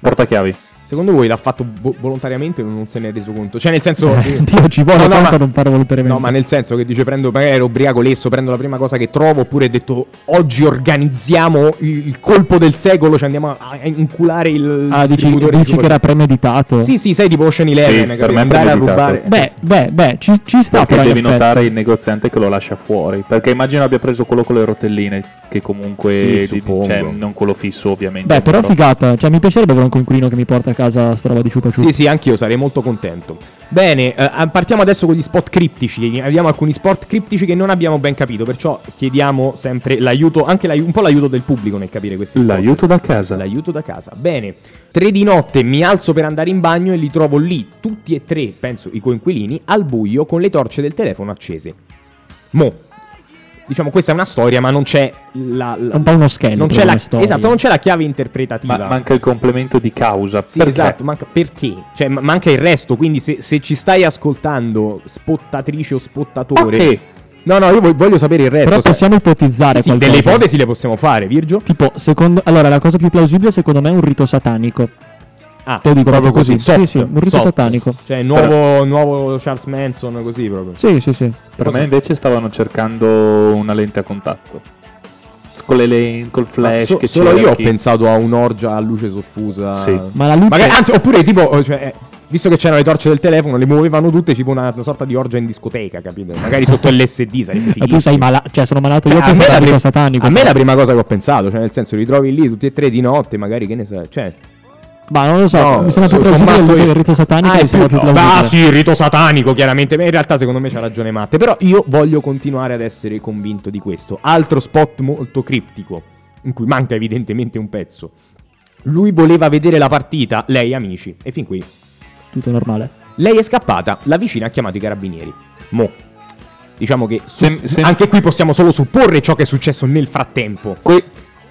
Speaker 6: Porta chiavi.
Speaker 3: Secondo voi l'ha fatto vo- volontariamente o non se ne è reso conto? Cioè, nel senso.
Speaker 4: Eh, Dio, ci vuole
Speaker 3: No, no,
Speaker 4: tanto
Speaker 3: ma-
Speaker 4: a non fare volontariamente.
Speaker 3: No, ma nel senso che dice prendo, magari ero ubriaco lesso, prendo la prima cosa che trovo, oppure ha detto oggi organizziamo il, il colpo del secolo, cioè andiamo a, a inculare il
Speaker 4: Ah, dici, dici che era premeditato?
Speaker 3: Sì, sì, sei tipo Ocean Eleven,
Speaker 6: Sì, per me è
Speaker 3: andare a
Speaker 6: premeditato.
Speaker 3: rubare.
Speaker 4: Beh, beh, beh, ci, ci sta
Speaker 6: Perché devi notare il negoziante che lo lascia fuori. Perché immagino abbia preso quello con le rotelline. Che comunque.
Speaker 3: Sì,
Speaker 6: di- cioè, non quello fisso, ovviamente.
Speaker 4: Beh, però
Speaker 6: però-
Speaker 4: figata. Cioè, mi piacerebbe avere un coinquilino che mi porta a casa sta roba di chupa chups.
Speaker 3: Sì, sì, anch'io sarei molto contento. Bene, eh, partiamo adesso con gli spot criptici. Abbiamo alcuni spot criptici che non abbiamo ben capito, perciò chiediamo sempre l'aiuto, anche l'ai- un po' l'aiuto del pubblico nel capire questi spot.
Speaker 6: L'aiuto da casa.
Speaker 3: L'aiuto da casa. Bene. Tre di notte mi alzo per andare in bagno e li trovo lì, tutti e tre, penso, i coinquilini, al buio con le torce del telefono accese. Mo. Diciamo, questa è una storia, ma non c'è la. la-
Speaker 4: un po' uno scheletro
Speaker 3: non c'è la,
Speaker 4: storia.
Speaker 3: esatto, non c'è la chiave interpretativa.
Speaker 6: Ma manca il complemento di causa.
Speaker 3: Sì,
Speaker 6: Perché?
Speaker 3: esatto, manca, perché? Cioè, ma- manca il resto, quindi se, se ci stai ascoltando, spottatrice o spottatore...
Speaker 6: Ok.
Speaker 3: No, no, io vo- voglio sapere il resto.
Speaker 4: Però possiamo ipotizzare
Speaker 3: Sì, sì,
Speaker 4: qualcosa.
Speaker 3: delle ipotesi le possiamo fare, Virgio?
Speaker 4: Tipo, secondo... Allora, la cosa più plausibile secondo me è un rito satanico.
Speaker 3: Ah,
Speaker 4: Te lo dico proprio così.
Speaker 3: soft,
Speaker 4: sì, sì, un rito
Speaker 3: soft.
Speaker 4: satanico.
Speaker 3: Cioè, nuovo, nuovo Charles Manson, così proprio.
Speaker 4: Sì, sì, sì.
Speaker 6: Per me invece stavano cercando una lente a contatto. Con le len- col
Speaker 3: Ma
Speaker 6: flash
Speaker 3: so-
Speaker 6: che
Speaker 3: solo io ho pensato a un'orgia a luce soffusa.
Speaker 6: Sì.
Speaker 4: Ma la luce...
Speaker 3: Magari- anzi, oppure tipo, cioè, visto che c'erano le torce del telefono, le muovevano tutte tipo una, una sorta di orgia in discoteca, capito? Magari sotto l'SD sarebbe
Speaker 4: Ma tu sei malato, cioè sono malato io
Speaker 3: Cioè,
Speaker 4: che
Speaker 3: a, me
Speaker 4: sono
Speaker 3: la prim-
Speaker 4: satanico.
Speaker 3: a me è la prima cosa che ho pensato, cioè nel senso li trovi lì tutti e tre di notte, magari che ne sai, cioè
Speaker 4: Ma non lo so,
Speaker 3: No,
Speaker 4: mi sembra più
Speaker 3: sono
Speaker 4: plausibile
Speaker 3: matto
Speaker 4: il, rito satanico
Speaker 3: Ah, più-
Speaker 4: più
Speaker 3: no, ah, sì, il rito satanico, chiaramente. Ma in realtà, secondo me, c'ha ragione Matte. Però io voglio continuare ad essere convinto di questo. Altro spot molto criptico, in cui manca evidentemente un pezzo. Lui voleva vedere la partita, lei amici. E fin qui.
Speaker 4: Tutto normale.
Speaker 3: Lei è scappata, la vicina ha chiamato i carabinieri. Mo. Diciamo che su-
Speaker 6: Sem- sem-
Speaker 3: anche qui possiamo solo supporre ciò che è successo nel frattempo.
Speaker 6: Que-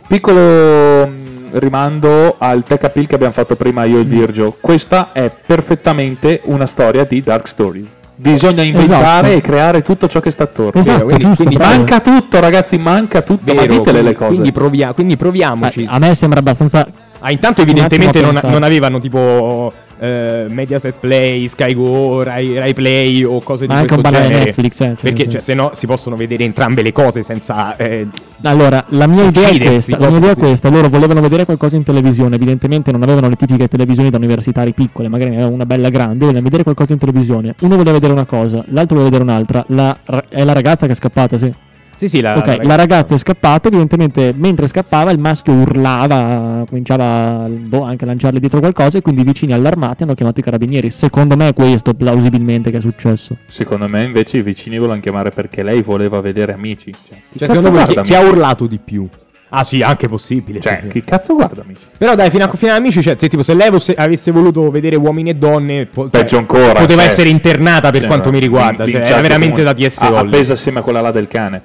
Speaker 6: piccolo rimando al tech appeal che abbiamo fatto prima io e il Virgio. Questa è perfettamente una storia di Dark Stories. Bisogna inventare
Speaker 4: Esatto.
Speaker 6: e creare tutto ciò che sta attorno.
Speaker 4: Esatto,
Speaker 3: quindi-
Speaker 4: giusto.
Speaker 3: quindi.
Speaker 6: Manca tutto, ragazzi, manca tutto. ma
Speaker 3: Vero,
Speaker 6: ditele
Speaker 3: quindi,
Speaker 6: le cose.
Speaker 3: Quindi, provia- quindi proviamoci.
Speaker 4: Eh, a me sembra abbastanza
Speaker 3: Ah, intanto evidentemente
Speaker 4: a
Speaker 3: non, non avevano tipo eh, Mediaset Play, Sky Go, Rai, Rai Play o cose
Speaker 4: Ma
Speaker 3: di
Speaker 4: anche un
Speaker 3: questo
Speaker 4: banale
Speaker 3: genere.
Speaker 4: Netflix, eh, cioè,
Speaker 3: Perché cioè, se no si possono vedere entrambe le cose senza... eh,
Speaker 4: Allora, la mia idea è questa. La mia idea è questa. Loro volevano vedere qualcosa in televisione. Evidentemente non avevano le tipiche televisioni da universitari piccole, magari ne avevano una bella grande. Volevano vedere qualcosa in televisione. Uno voleva vedere una cosa, l'altro voleva vedere un'altra. La, è la ragazza che è scappata, sì.
Speaker 3: Sì, sì, la,
Speaker 4: ok, la ragazza è scappata. Evidentemente, mentre scappava, il maschio urlava, cominciava boh, anche a lanciarle dietro qualcosa. E quindi i vicini allarmati hanno chiamato i carabinieri. Secondo me è questo, plausibilmente, che è successo.
Speaker 6: Secondo me, invece, i vicini volevano chiamare perché lei voleva vedere amici. Cioè, chi
Speaker 3: Cioè,
Speaker 6: cazzo
Speaker 3: secondo chi,
Speaker 6: guarda
Speaker 3: chi ha
Speaker 6: Amici?
Speaker 3: urlato di più? Ah sì, anche possibile.
Speaker 6: Cioè,
Speaker 3: sì,
Speaker 6: chi cazzo guarda amici?
Speaker 3: Però dai, fino a, fino a amici, cioè, se, tipo, se lei fosse- avesse voluto vedere uomini e donne, po- cioè,
Speaker 6: Peggio ancora.
Speaker 3: poteva
Speaker 6: cioè,
Speaker 3: essere internata per
Speaker 6: cioè,
Speaker 3: quanto mi riguarda. Cioè, era veramente da TS Holly.
Speaker 6: Appesa assieme a quella là del cane.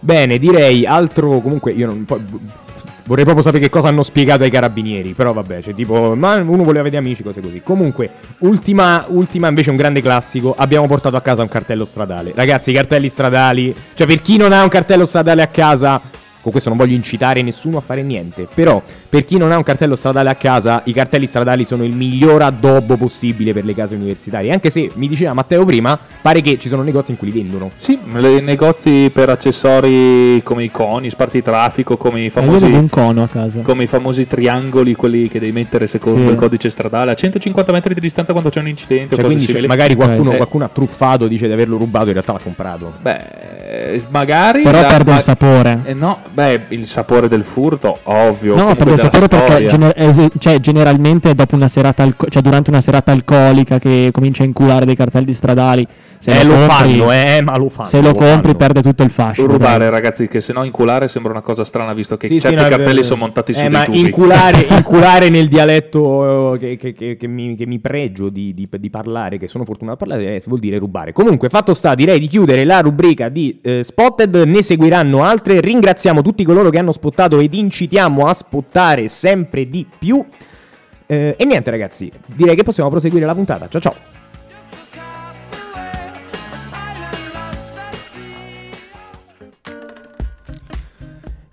Speaker 3: Bene, direi altro. Comunque, io non. vorrei proprio sapere che cosa hanno spiegato ai carabinieri. Però vabbè, cioè, tipo, ma uno voleva vedere amici, cose così. Comunque, ultima, ultima invece un grande classico. Abbiamo portato a casa un cartello stradale. Ragazzi, i cartelli stradali. Cioè, per chi non ha un cartello stradale a casa. Con questo non voglio incitare nessuno a fare niente. Però, per chi non ha un cartello stradale a casa, i cartelli stradali sono il miglior addobbo possibile per le case universitarie. Anche se mi diceva Matteo prima, pare che ci sono negozi in cui li vendono.
Speaker 6: Sì, le- negozi per accessori come i coni, spartitraffico, come i
Speaker 4: Eh, io
Speaker 6: famosi...
Speaker 4: avevo un cono a casa.
Speaker 6: Come i famosi triangoli, quelli che devi mettere secondo
Speaker 4: Sì.
Speaker 6: il codice stradale a 150 metri di distanza quando c'è un incidente
Speaker 3: Cioè,
Speaker 6: o cose simili.
Speaker 3: magari qualcuno,
Speaker 6: Eh,
Speaker 3: qualcuno ha truffato, dice di averlo rubato, in realtà l'ha comprato.
Speaker 6: Beh, magari.
Speaker 4: Però
Speaker 6: la-
Speaker 4: perde
Speaker 6: ma-
Speaker 4: il sapore.
Speaker 6: eh, no, beh, il sapore del furto, ovvio.
Speaker 4: No, perde il sapore perché gener- cioè, generalmente dopo una serata alco- cioè durante una serata alcolica che comincia a inculare dei cartelli stradali,
Speaker 3: eh,
Speaker 4: lo,
Speaker 3: lo
Speaker 4: compri,
Speaker 3: fanno, eh, ma lo fanno.
Speaker 4: se lo compri
Speaker 3: fanno.
Speaker 4: perde tutto il fascino.
Speaker 6: Rubare,
Speaker 4: dai.
Speaker 6: ragazzi, che se no inculare sembra una cosa strana, visto che
Speaker 3: Sì, sì,
Speaker 6: certi
Speaker 3: no, è
Speaker 6: cartelli sono montati su
Speaker 3: eh,
Speaker 6: dei
Speaker 3: ma
Speaker 6: tubi.
Speaker 3: inculare, inculare nel dialetto eh, che, che- che- che mi, che mi pregio di, di- di parlare, che sono fortunato a parlare, eh, vuol dire rubare. Comunque, fatto sta, direi di chiudere la rubrica di eh, Spotted, ne seguiranno altre. Ringraziamo tutti coloro che hanno spottato ed incitiamo a spottare sempre di più. Eh, e niente ragazzi, direi che possiamo proseguire la puntata. Ciao ciao.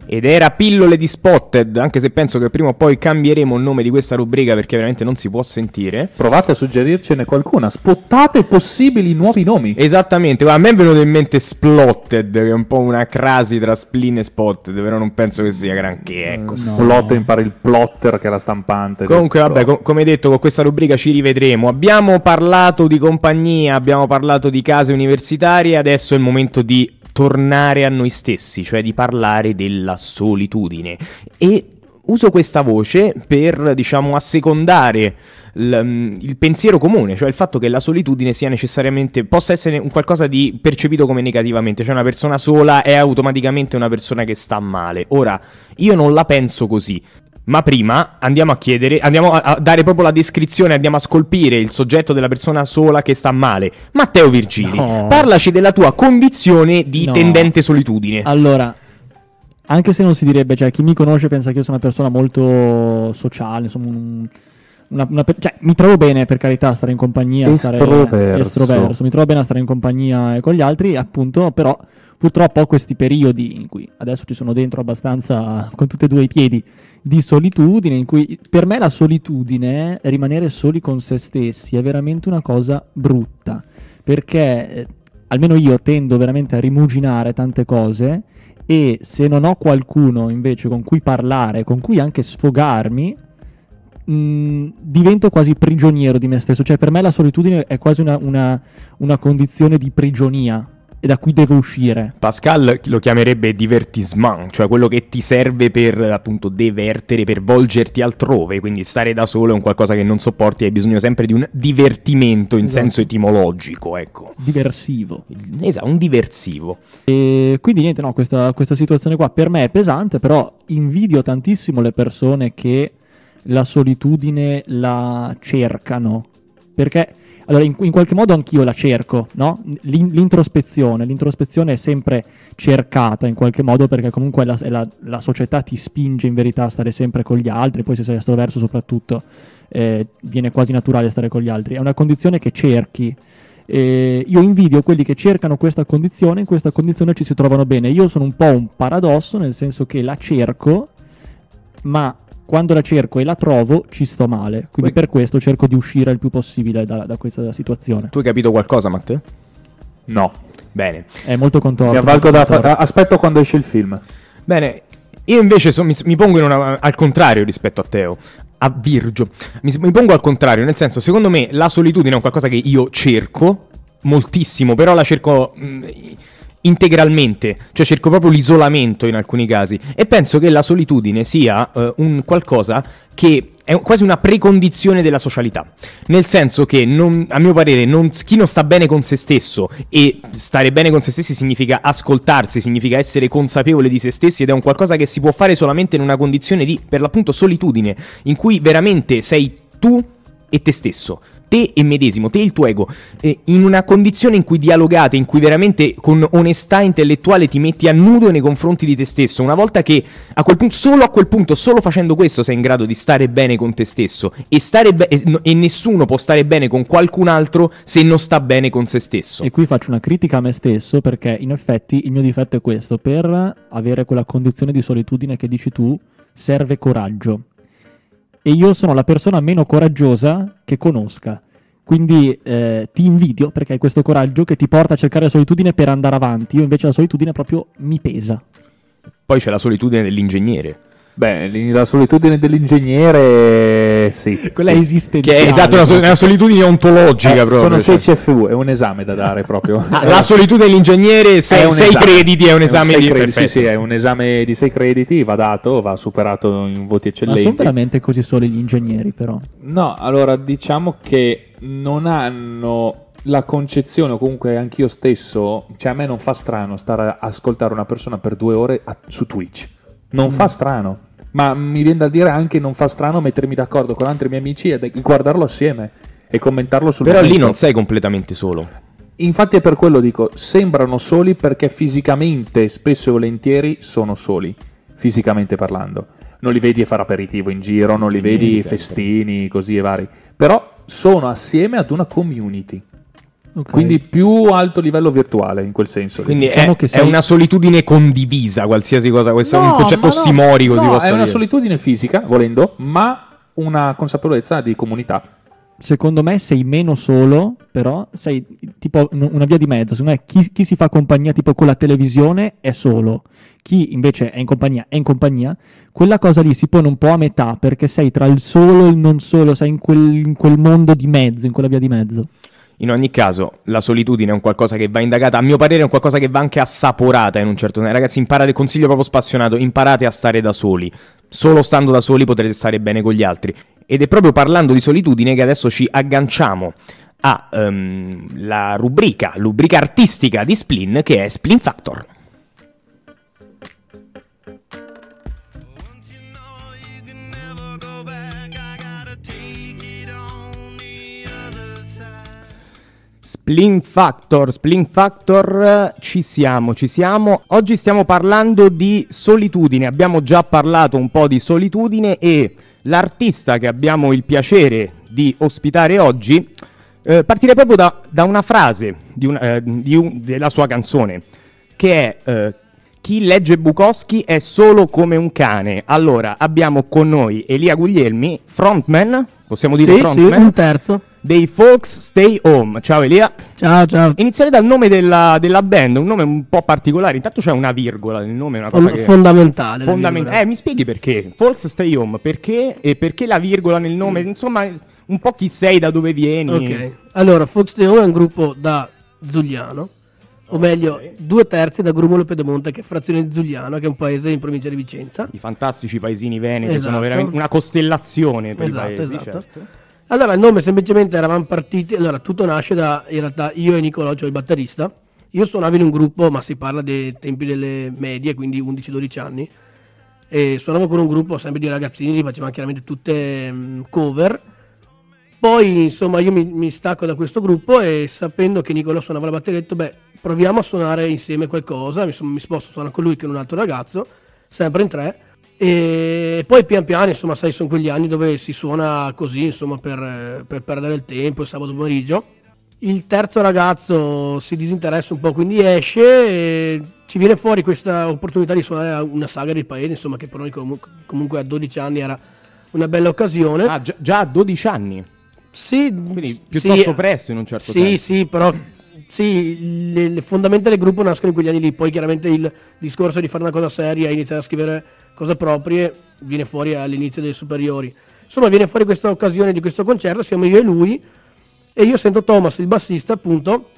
Speaker 3: Ed era pillole di Spotted, anche se penso che prima o poi cambieremo il nome di questa rubrica perché veramente non si può sentire.
Speaker 6: Provate a suggerircene qualcuna. Spottate possibili nuovi nomi.
Speaker 3: Esattamente, a me è venuto in mente Splotted, che è un po' una crasi tra Splin e Spotted, però non penso che sia granché, ecco.
Speaker 6: Plot impara il plotter che è la stampante.
Speaker 3: Comunque, vabbè, co- come detto, con questa rubrica ci rivedremo. Abbiamo parlato di compagnia, abbiamo parlato di case universitarie, adesso è il momento di tornare a noi stessi, cioè di parlare della solitudine. E uso questa voce per, diciamo, assecondare l- mm, il pensiero comune, cioè il fatto che la solitudine sia necessariamente, possa essere un qualcosa di percepito come negativamente, cioè una persona sola è automaticamente una persona che sta male. Ora, io non la penso così. Ma prima andiamo a chiedere, andiamo a, a dare proprio la descrizione, andiamo a scolpire il soggetto della persona sola che sta male. Matteo Virgili,
Speaker 4: No.
Speaker 3: parlaci della tua condizione di
Speaker 4: No.
Speaker 3: tendente solitudine.
Speaker 4: Allora, anche se non si direbbe, cioè chi mi conosce pensa che io sia una persona molto sociale, insomma, un- una- una cioè, mi trovo bene per carità a stare in compagnia, a stare-
Speaker 6: Estroverso.
Speaker 4: estroverso, mi trovo bene a stare in compagnia con gli altri, appunto, però purtroppo ho questi periodi in cui adesso ci sono dentro abbastanza con tutti e due i piedi di solitudine, in cui per me la solitudine, rimanere soli con se stessi, è veramente una cosa brutta, perché eh, almeno io tendo veramente a rimuginare tante cose e se non ho qualcuno invece con cui parlare, con cui anche sfogarmi, mh, divento quasi prigioniero di me stesso. Cioè, per me la solitudine è quasi una, una- una condizione di prigionia da cui devo uscire.
Speaker 3: Pascal lo chiamerebbe divertissement, cioè quello che ti serve per appunto divertere, per volgerti altrove, quindi stare da solo è un qualcosa che non sopporti, hai bisogno sempre di un divertimento in
Speaker 4: Esatto.
Speaker 3: senso etimologico, ecco.
Speaker 4: Diversivo.
Speaker 3: Esatto, un diversivo.
Speaker 4: E quindi niente, no, questa, questa situazione qua per me è pesante, però invidio tantissimo le persone che la solitudine la cercano. Perché, allora, in, in qualche modo anch'io la cerco, no? L'in- l'introspezione, l'introspezione è sempre cercata in qualche modo perché comunque la, la- la società ti spinge in verità a stare sempre con gli altri, poi se sei estroverso soprattutto eh, viene quasi naturale stare con gli altri. È una condizione che cerchi. E io invidio quelli che cercano questa condizione, in questa condizione ci si trovano bene. Io sono un po' un paradosso, nel senso che la cerco, ma quando la cerco e la trovo ci sto male. Quindi
Speaker 3: Poi-
Speaker 4: per questo cerco di uscire il più possibile da, da questa situazione.
Speaker 3: Tu hai capito qualcosa, Matteo?
Speaker 6: No.
Speaker 3: Bene.
Speaker 4: È molto contorto.
Speaker 6: Mi avvalgo da fa-
Speaker 4: contorto.
Speaker 6: aspetto quando esce il film.
Speaker 3: Bene, io invece so- mi, mi pongo in una- al contrario rispetto a Teo, a Virgio. Mi, mi pongo al contrario, nel senso, secondo me la solitudine è un qualcosa che io cerco moltissimo, però la cerco mh, integralmente, cioè cerco proprio l'isolamento in alcuni casi e penso che la solitudine sia eh, un qualcosa che è quasi una precondizione della socialità, nel senso che non- a mio parere non- chi non sta bene con se stesso e stare bene con se stessi significa ascoltarsi, significa essere consapevole di se stessi ed è un qualcosa che si può fare solamente in una condizione di per l'appunto solitudine, in cui veramente sei tu e te stesso. Te e medesimo, te e il tuo ego, eh, in una condizione in cui dialogate, in cui veramente con onestà intellettuale ti metti a nudo nei confronti di te stesso, una volta che a quel punto, solo a quel punto, solo facendo questo sei in grado di stare bene con te stesso e, be- e nessuno può stare bene con qualcun altro se non sta bene con se stesso.
Speaker 4: E qui faccio una critica a me stesso perché in effetti il mio difetto è questo, per avere quella condizione di solitudine che dici tu serve coraggio. E io sono la persona meno coraggiosa che conosca. Quindi eh, ti invidio perché hai questo coraggio che ti porta a cercare la solitudine per andare avanti. Io invece la solitudine proprio mi pesa.
Speaker 3: Poi c'è la solitudine dell'ingegnere.
Speaker 6: Beh, la solitudine dell'ingegnere, sì.
Speaker 4: Quella
Speaker 6: sì.
Speaker 4: esistenziale.
Speaker 3: Che è esatto una, so- una solitudine ontologica
Speaker 6: Eh,
Speaker 3: proprio.
Speaker 6: sono
Speaker 3: cioè.
Speaker 6: 6 CFU, è un esame da dare proprio.
Speaker 3: Ah, la solitudine dell'ingegnere,
Speaker 6: È
Speaker 3: 6
Speaker 6: un esame.
Speaker 3: crediti, è un esame
Speaker 6: sei
Speaker 3: di
Speaker 6: crediti, Sì, sì, è un esame di 6 crediti, va dato, va superato in voti
Speaker 4: Ma sono
Speaker 6: eccellenti.
Speaker 4: veramente così soli gli ingegneri però.
Speaker 6: No, allora diciamo che non hanno la concezione, o comunque anch'io stesso, cioè a me non fa strano stare a ascoltare una persona per due ore a- su Twitch. Non fa strano. Ma mi viene da dire anche non fa strano mettermi d'accordo con altri miei amici e guardarlo assieme e commentarlo sul
Speaker 3: Però lì
Speaker 6: momento.
Speaker 3: non sei completamente solo.
Speaker 6: Infatti è per quello dico, sembrano soli perché fisicamente, spesso e volentieri, sono soli, fisicamente parlando. Non li vedi a fare aperitivo in giro, non li vedi
Speaker 3: sempre.
Speaker 6: festini, così e vari. Però sono assieme ad una community.
Speaker 4: Ok.
Speaker 6: Quindi più alto livello virtuale in quel senso.
Speaker 3: Quindi
Speaker 4: Diciamo
Speaker 3: è,
Speaker 4: che
Speaker 3: è
Speaker 4: sei-
Speaker 3: una solitudine condivisa, qualsiasi cosa. Questo è
Speaker 6: No,
Speaker 3: un concetto
Speaker 6: no,
Speaker 3: ossimorico,
Speaker 6: no,
Speaker 3: si possa
Speaker 6: è una
Speaker 3: dire.
Speaker 6: solitudine fisica, volendo, ma una consapevolezza di comunità.
Speaker 4: secondo me sei meno solo, però sei tipo una via di mezzo. Secondo me chi, chi si fa compagnia tipo con la televisione è solo, chi invece è in compagnia è in compagnia. Quella cosa lì si pone un po' a metà perché sei tra il solo e il non solo, sei in quel, in quel mondo di mezzo, in quella via di mezzo.
Speaker 3: In ogni caso, la solitudine è un qualcosa che va indagata. A mio parere, è un qualcosa che va anche assaporata in un certo senso. Ragazzi, imparate, consiglio proprio spassionato: imparate a stare da soli. Solo stando da soli potrete stare bene con gli altri. Ed è proprio parlando di solitudine che adesso ci agganciamo alla rubrica, rubrica artistica di Splin, che è Splin Factor. Splin Factor, Splin Factor, eh, ci siamo, ci siamo. Oggi stiamo parlando di solitudine, abbiamo già parlato un po' di solitudine e l'artista che abbiamo il piacere di ospitare oggi eh, partirei proprio da, da una frase di una- eh, di un- della sua canzone, che è eh, Chi legge Bukowski è solo come un cane. Allora, abbiamo con noi Elia Guglielmi, frontman, possiamo dire
Speaker 7: Sì, sì,
Speaker 3: frontman,
Speaker 7: un terzo.
Speaker 3: Dei Folks Stay Home. Ciao Elia.
Speaker 7: Ciao, ciao.
Speaker 3: Inizierei dal nome della, della band, un nome un po' particolare. Intanto c'è una virgola nel nome, una
Speaker 7: Fon-
Speaker 3: cosa che...
Speaker 7: fondamentale.
Speaker 3: Fondament- eh, mi spieghi perché? Folks Stay Home, perché? E perché la virgola nel nome? Insomma, un po' chi sei, da dove vieni.
Speaker 7: Ok, allora Fox Teo è un gruppo da Zugliano, o meglio, due terzi da Grumolo Pedemonte, che è frazione di Zugliano, che è un paese in provincia di Vicenza.
Speaker 3: I fantastici paesini veneti
Speaker 7: Esatto.
Speaker 3: sono veramente una costellazione tra
Speaker 7: Esatto,
Speaker 3: i paesi,
Speaker 7: esatto.
Speaker 3: certo.
Speaker 7: Allora, il nome semplicemente eravamo partiti. Allora, tutto nasce da in realtà io e Nicolò, cioè il batterista. Io suonavo in un gruppo, ma si parla dei tempi delle medie, quindi 11-12 anni. E suonavo con un gruppo sempre di ragazzini, facevamo chiaramente tutte mm, cover. Poi, insomma, io mi, mi stacco da questo gruppo e sapendo che Nicolò suonava la batteria, ho detto, beh, proviamo a suonare insieme qualcosa. Mi, son- mi sposto, suono con lui che è un altro ragazzo, sempre in tre. E poi pian piano, insomma, sai, sono quegli anni dove si suona così, insomma, per, per perdere il tempo, il sabato pomeriggio. Il terzo ragazzo si disinteressa un po', quindi esce e ci viene fuori questa opportunità di suonare una saga di paese, insomma, che per noi comu- comunque a 12 anni era una bella occasione.
Speaker 3: Ah, già, già a 12 anni.
Speaker 7: Sì,
Speaker 3: Quindi
Speaker 7: sì,
Speaker 3: piuttosto presto in un certo
Speaker 7: sì,
Speaker 3: senso.
Speaker 7: sì, però sì, le, le fondamenta del gruppo nascono in quegli anni lì. Poi chiaramente il discorso di fare una cosa seria, iniziare a scrivere cose proprie, viene fuori all'inizio delle superiori. Insomma, viene fuori questa occasione di questo concerto, siamo io e lui, e io sento Thomas, il bassista, appunto,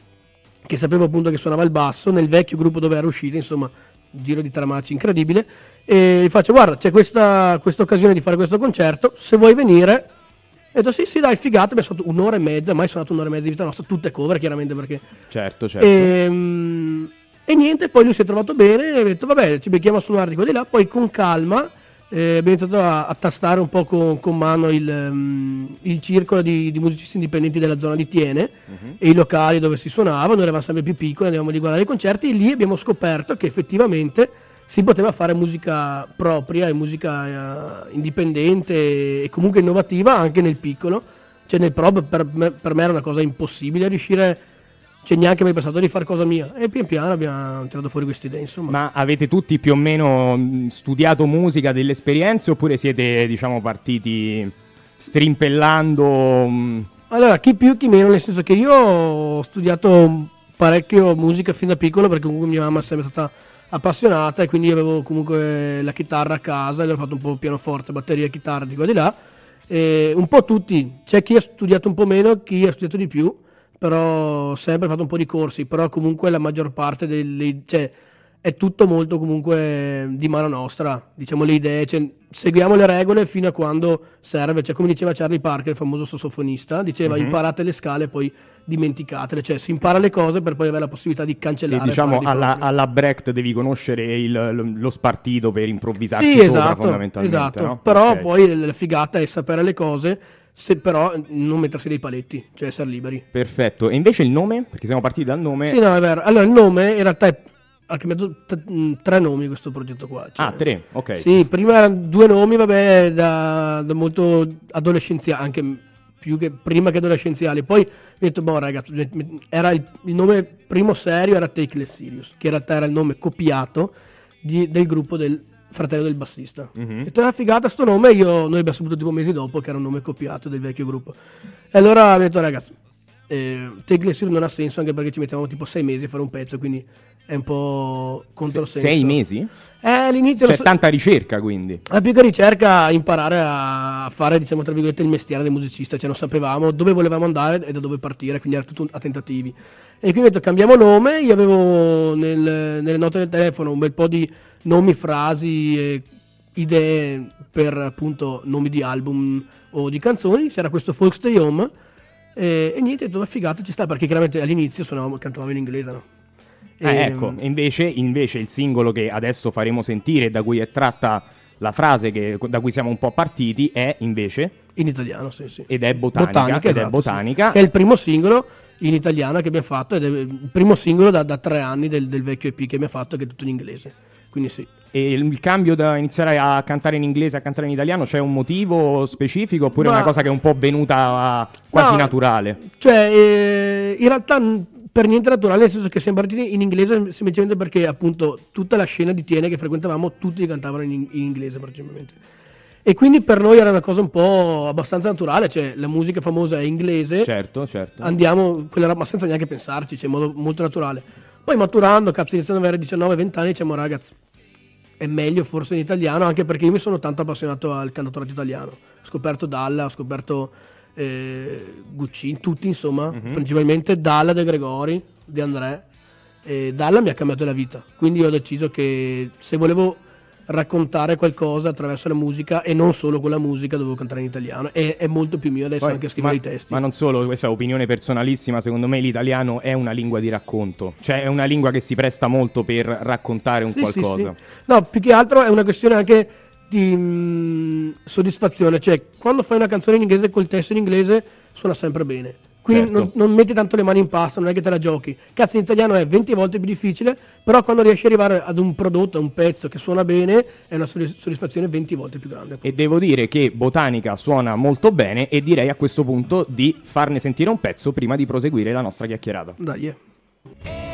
Speaker 7: che sapevo appunto che suonava il basso nel vecchio gruppo dove era uscito, insomma, giro di tramacci incredibile. E gli faccio, guarda, c'è questa, questa occasione di fare questo concerto, se vuoi venire... E ho detto sì, sì, dai, figata, abbiamo stato un'ora e mezza, mai suonato un'ora e mezza di vita nostra, tutte cover chiaramente perché...
Speaker 3: Certo, certo.
Speaker 7: Ehm, E, niente, poi lui si è trovato bene e ha detto vabbè, ci becchiamo a suonare di qua e di là, poi con calma eh, abbiamo iniziato a, a tastare un po' con, con mano il, ehm, il circolo di, di musicisti indipendenti della zona di Tiene e i locali dove si suonava, noi eravamo sempre più piccoli, andavamo a guardare i concerti e lì abbiamo scoperto che effettivamente si poteva fare musica propria e musica eh, indipendente e comunque innovativa anche nel piccolo. Cioè nel pro per me, per me era una cosa impossibile riuscire, cioè neanche mai pensato di fare cosa mia. E pian piano abbiamo tirato fuori queste idee, insomma.
Speaker 3: Ma avete tutti più o meno mh, studiato musica, delle esperienze, oppure siete, diciamo, partiti strimpellando? mh?
Speaker 7: Allora, chi più chi meno, nel senso che io ho studiato parecchio musica fin da piccolo perché comunque mia mamma è sempre stata appassionata e quindi avevo comunque la chitarra a casa e ho fatto un po' pianoforte, batteria, chitarra di qua e di là. E un po' tutti, c'è chi ha studiato un po' meno, chi ha studiato di più, però ho sempre fatto un po' di corsi, però comunque la maggior parte delle... Cioè, è tutto molto comunque di mano nostra, diciamo le idee, cioè, seguiamo le regole fino a quando serve, cioè come diceva Charlie Parker, il famoso sassofonista, diceva
Speaker 3: Mhm.
Speaker 7: imparate le scale e poi dimenticatele, cioè si impara le cose per poi avere la possibilità di
Speaker 3: Sì,
Speaker 7: cancellare.
Speaker 3: diciamo,
Speaker 7: fare di
Speaker 3: alla, alla Brecht devi conoscere il- lo, spartito per improvvisarci
Speaker 7: Sì,
Speaker 3: sopra,
Speaker 7: esatto,
Speaker 3: fondamentalmente,
Speaker 7: esatto.
Speaker 3: no?
Speaker 7: però
Speaker 3: Ok.
Speaker 7: poi la figata è sapere le cose, se però non mettersi dei paletti, cioè essere liberi.
Speaker 3: Perfetto. E invece il nome? Perché siamo partiti dal nome.
Speaker 7: Sì, no, è vero. Allora, il nome in realtà è ha cambiato t- mh, tre nomi questo progetto qua. cioè-
Speaker 3: Ah, tre, ok.
Speaker 7: Sì, prima erano due nomi, vabbè, da, da molto adolescenziali, anche più che prima che adolescenziali. Poi ho detto, boh ragazzi, era il, il nome primo serio era Take Less Serious, che in realtà era il nome copiato di- del gruppo del fratello del bassista.
Speaker 3: Mhm.
Speaker 7: Ho detto, ah, figata sto nome, io, noi abbiamo saputo tipo mesi dopo che era un nome copiato del vecchio gruppo. E allora ho detto, ragazzi, eh, Take Less non ha senso anche perché ci mettevamo tipo sei mesi a fare un pezzo, quindi è un po' controsenso.
Speaker 3: Sei mesi?
Speaker 7: Eh, all'inizio
Speaker 3: C'è
Speaker 7: so-
Speaker 3: tanta ricerca, quindi.
Speaker 7: la più che ricerca imparare a fare, diciamo, tra virgolette, il mestiere del musicista, cioè non sapevamo dove volevamo andare e da dove partire, quindi era tutto a tentativi. E quindi ho detto cambiamo nome, io avevo nel- nelle note del telefono un bel po' di nomi, frasi e idee per appunto nomi di album o di canzoni, c'era questo Folk Stay Home e, e niente, ho detto ma figata ci sta perché chiaramente all'inizio suonavamo, cantavamo in inglese, no?
Speaker 3: Eh,
Speaker 7: E-
Speaker 3: ecco, invece, invece il singolo che adesso faremo sentire, da cui è tratta la frase che- da cui siamo un po' partiti, è invece,
Speaker 7: In italiano, sì, sì.
Speaker 3: ed è botanica, ed è
Speaker 7: esatto,
Speaker 3: botanica.
Speaker 7: sì. Che è il primo singolo in italiano che abbiamo fatto ed è il primo singolo da, da tre anni del, del vecchio EP che abbiamo fatto che è tutto in inglese. Quindi sì.
Speaker 3: E il, il cambio da iniziare a cantare in inglese a cantare in italiano, c'è un motivo specifico oppure è una cosa che è un po' venuta quasi
Speaker 7: No,
Speaker 3: naturale?
Speaker 7: Cioè, eh, in realtà per niente naturale, nel senso che siamo partiti in inglese semplicemente perché appunto tutta la scena di Tiene che frequentavamo, tutti cantavano in, in inglese praticamente. E quindi per noi era una cosa un po' abbastanza naturale, cioè la musica famosa è inglese,
Speaker 3: Certo, certo.
Speaker 7: andiamo, quella era- ma senza neanche pensarci, cioè in modo molto naturale. Poi maturando, cazzo, iniziando ad avere 19-20 anni, diciamo ragazzi, è meglio forse in italiano, anche perché io mi sono tanto appassionato al cantautorato italiano. Ho scoperto Dalla, ho scoperto eh, Guccini, tutti insomma, principalmente Dalla De Gregori, De André. E Dalla mi ha cambiato la vita, quindi ho deciso che se volevo raccontare qualcosa attraverso la musica e non solo con la musica dovevo cantare in italiano e è molto più mio adesso
Speaker 3: Poi,
Speaker 7: anche scrivere
Speaker 3: ma,
Speaker 7: i testi.
Speaker 3: ma non solo, questa è opinione personalissima, secondo me l'italiano è una lingua di racconto, cioè è una lingua che si presta molto per raccontare un
Speaker 7: Sì, sì,
Speaker 3: qualcosa.
Speaker 7: sì. No, più che altro è una questione anche di mm, soddisfazione, cioè quando fai una canzone in inglese col testo in inglese suona sempre bene. Quindi
Speaker 3: Certo.
Speaker 7: non, non metti tanto le mani in pasta, non è che te la giochi. Cazzo, in italiano è 20 volte più difficile, però quando riesci ad arrivare ad un prodotto, a un pezzo che suona bene, è una soddisf- soddisfazione 20 volte più grande.
Speaker 3: E devo dire che Botanica suona molto bene e direi a questo punto di farne sentire un pezzo prima di proseguire la nostra chiacchierata.
Speaker 7: Dai, eh.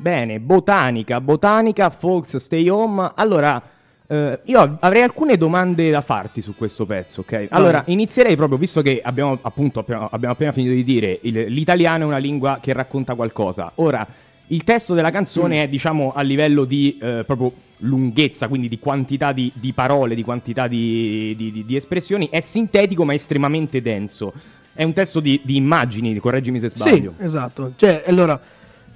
Speaker 3: Bene, Botanica, Botanica, Folks Stay Home. Allora, eh, io avrei alcune domande da farti su questo pezzo, ok? Allora, inizierei proprio, visto che abbiamo appunto abbiamo, abbiamo appena finito di dire, il- l'italiano è una lingua che racconta qualcosa. Ora, il testo della canzone è, diciamo, a livello di eh, proprio lunghezza, quindi di quantità di, di parole, di quantità di, di- di- espressioni, è sintetico ma estremamente denso. È un testo di, di immagini, correggimi se
Speaker 7: Sì,
Speaker 3: sbaglio.
Speaker 7: esatto. Cioè, allora,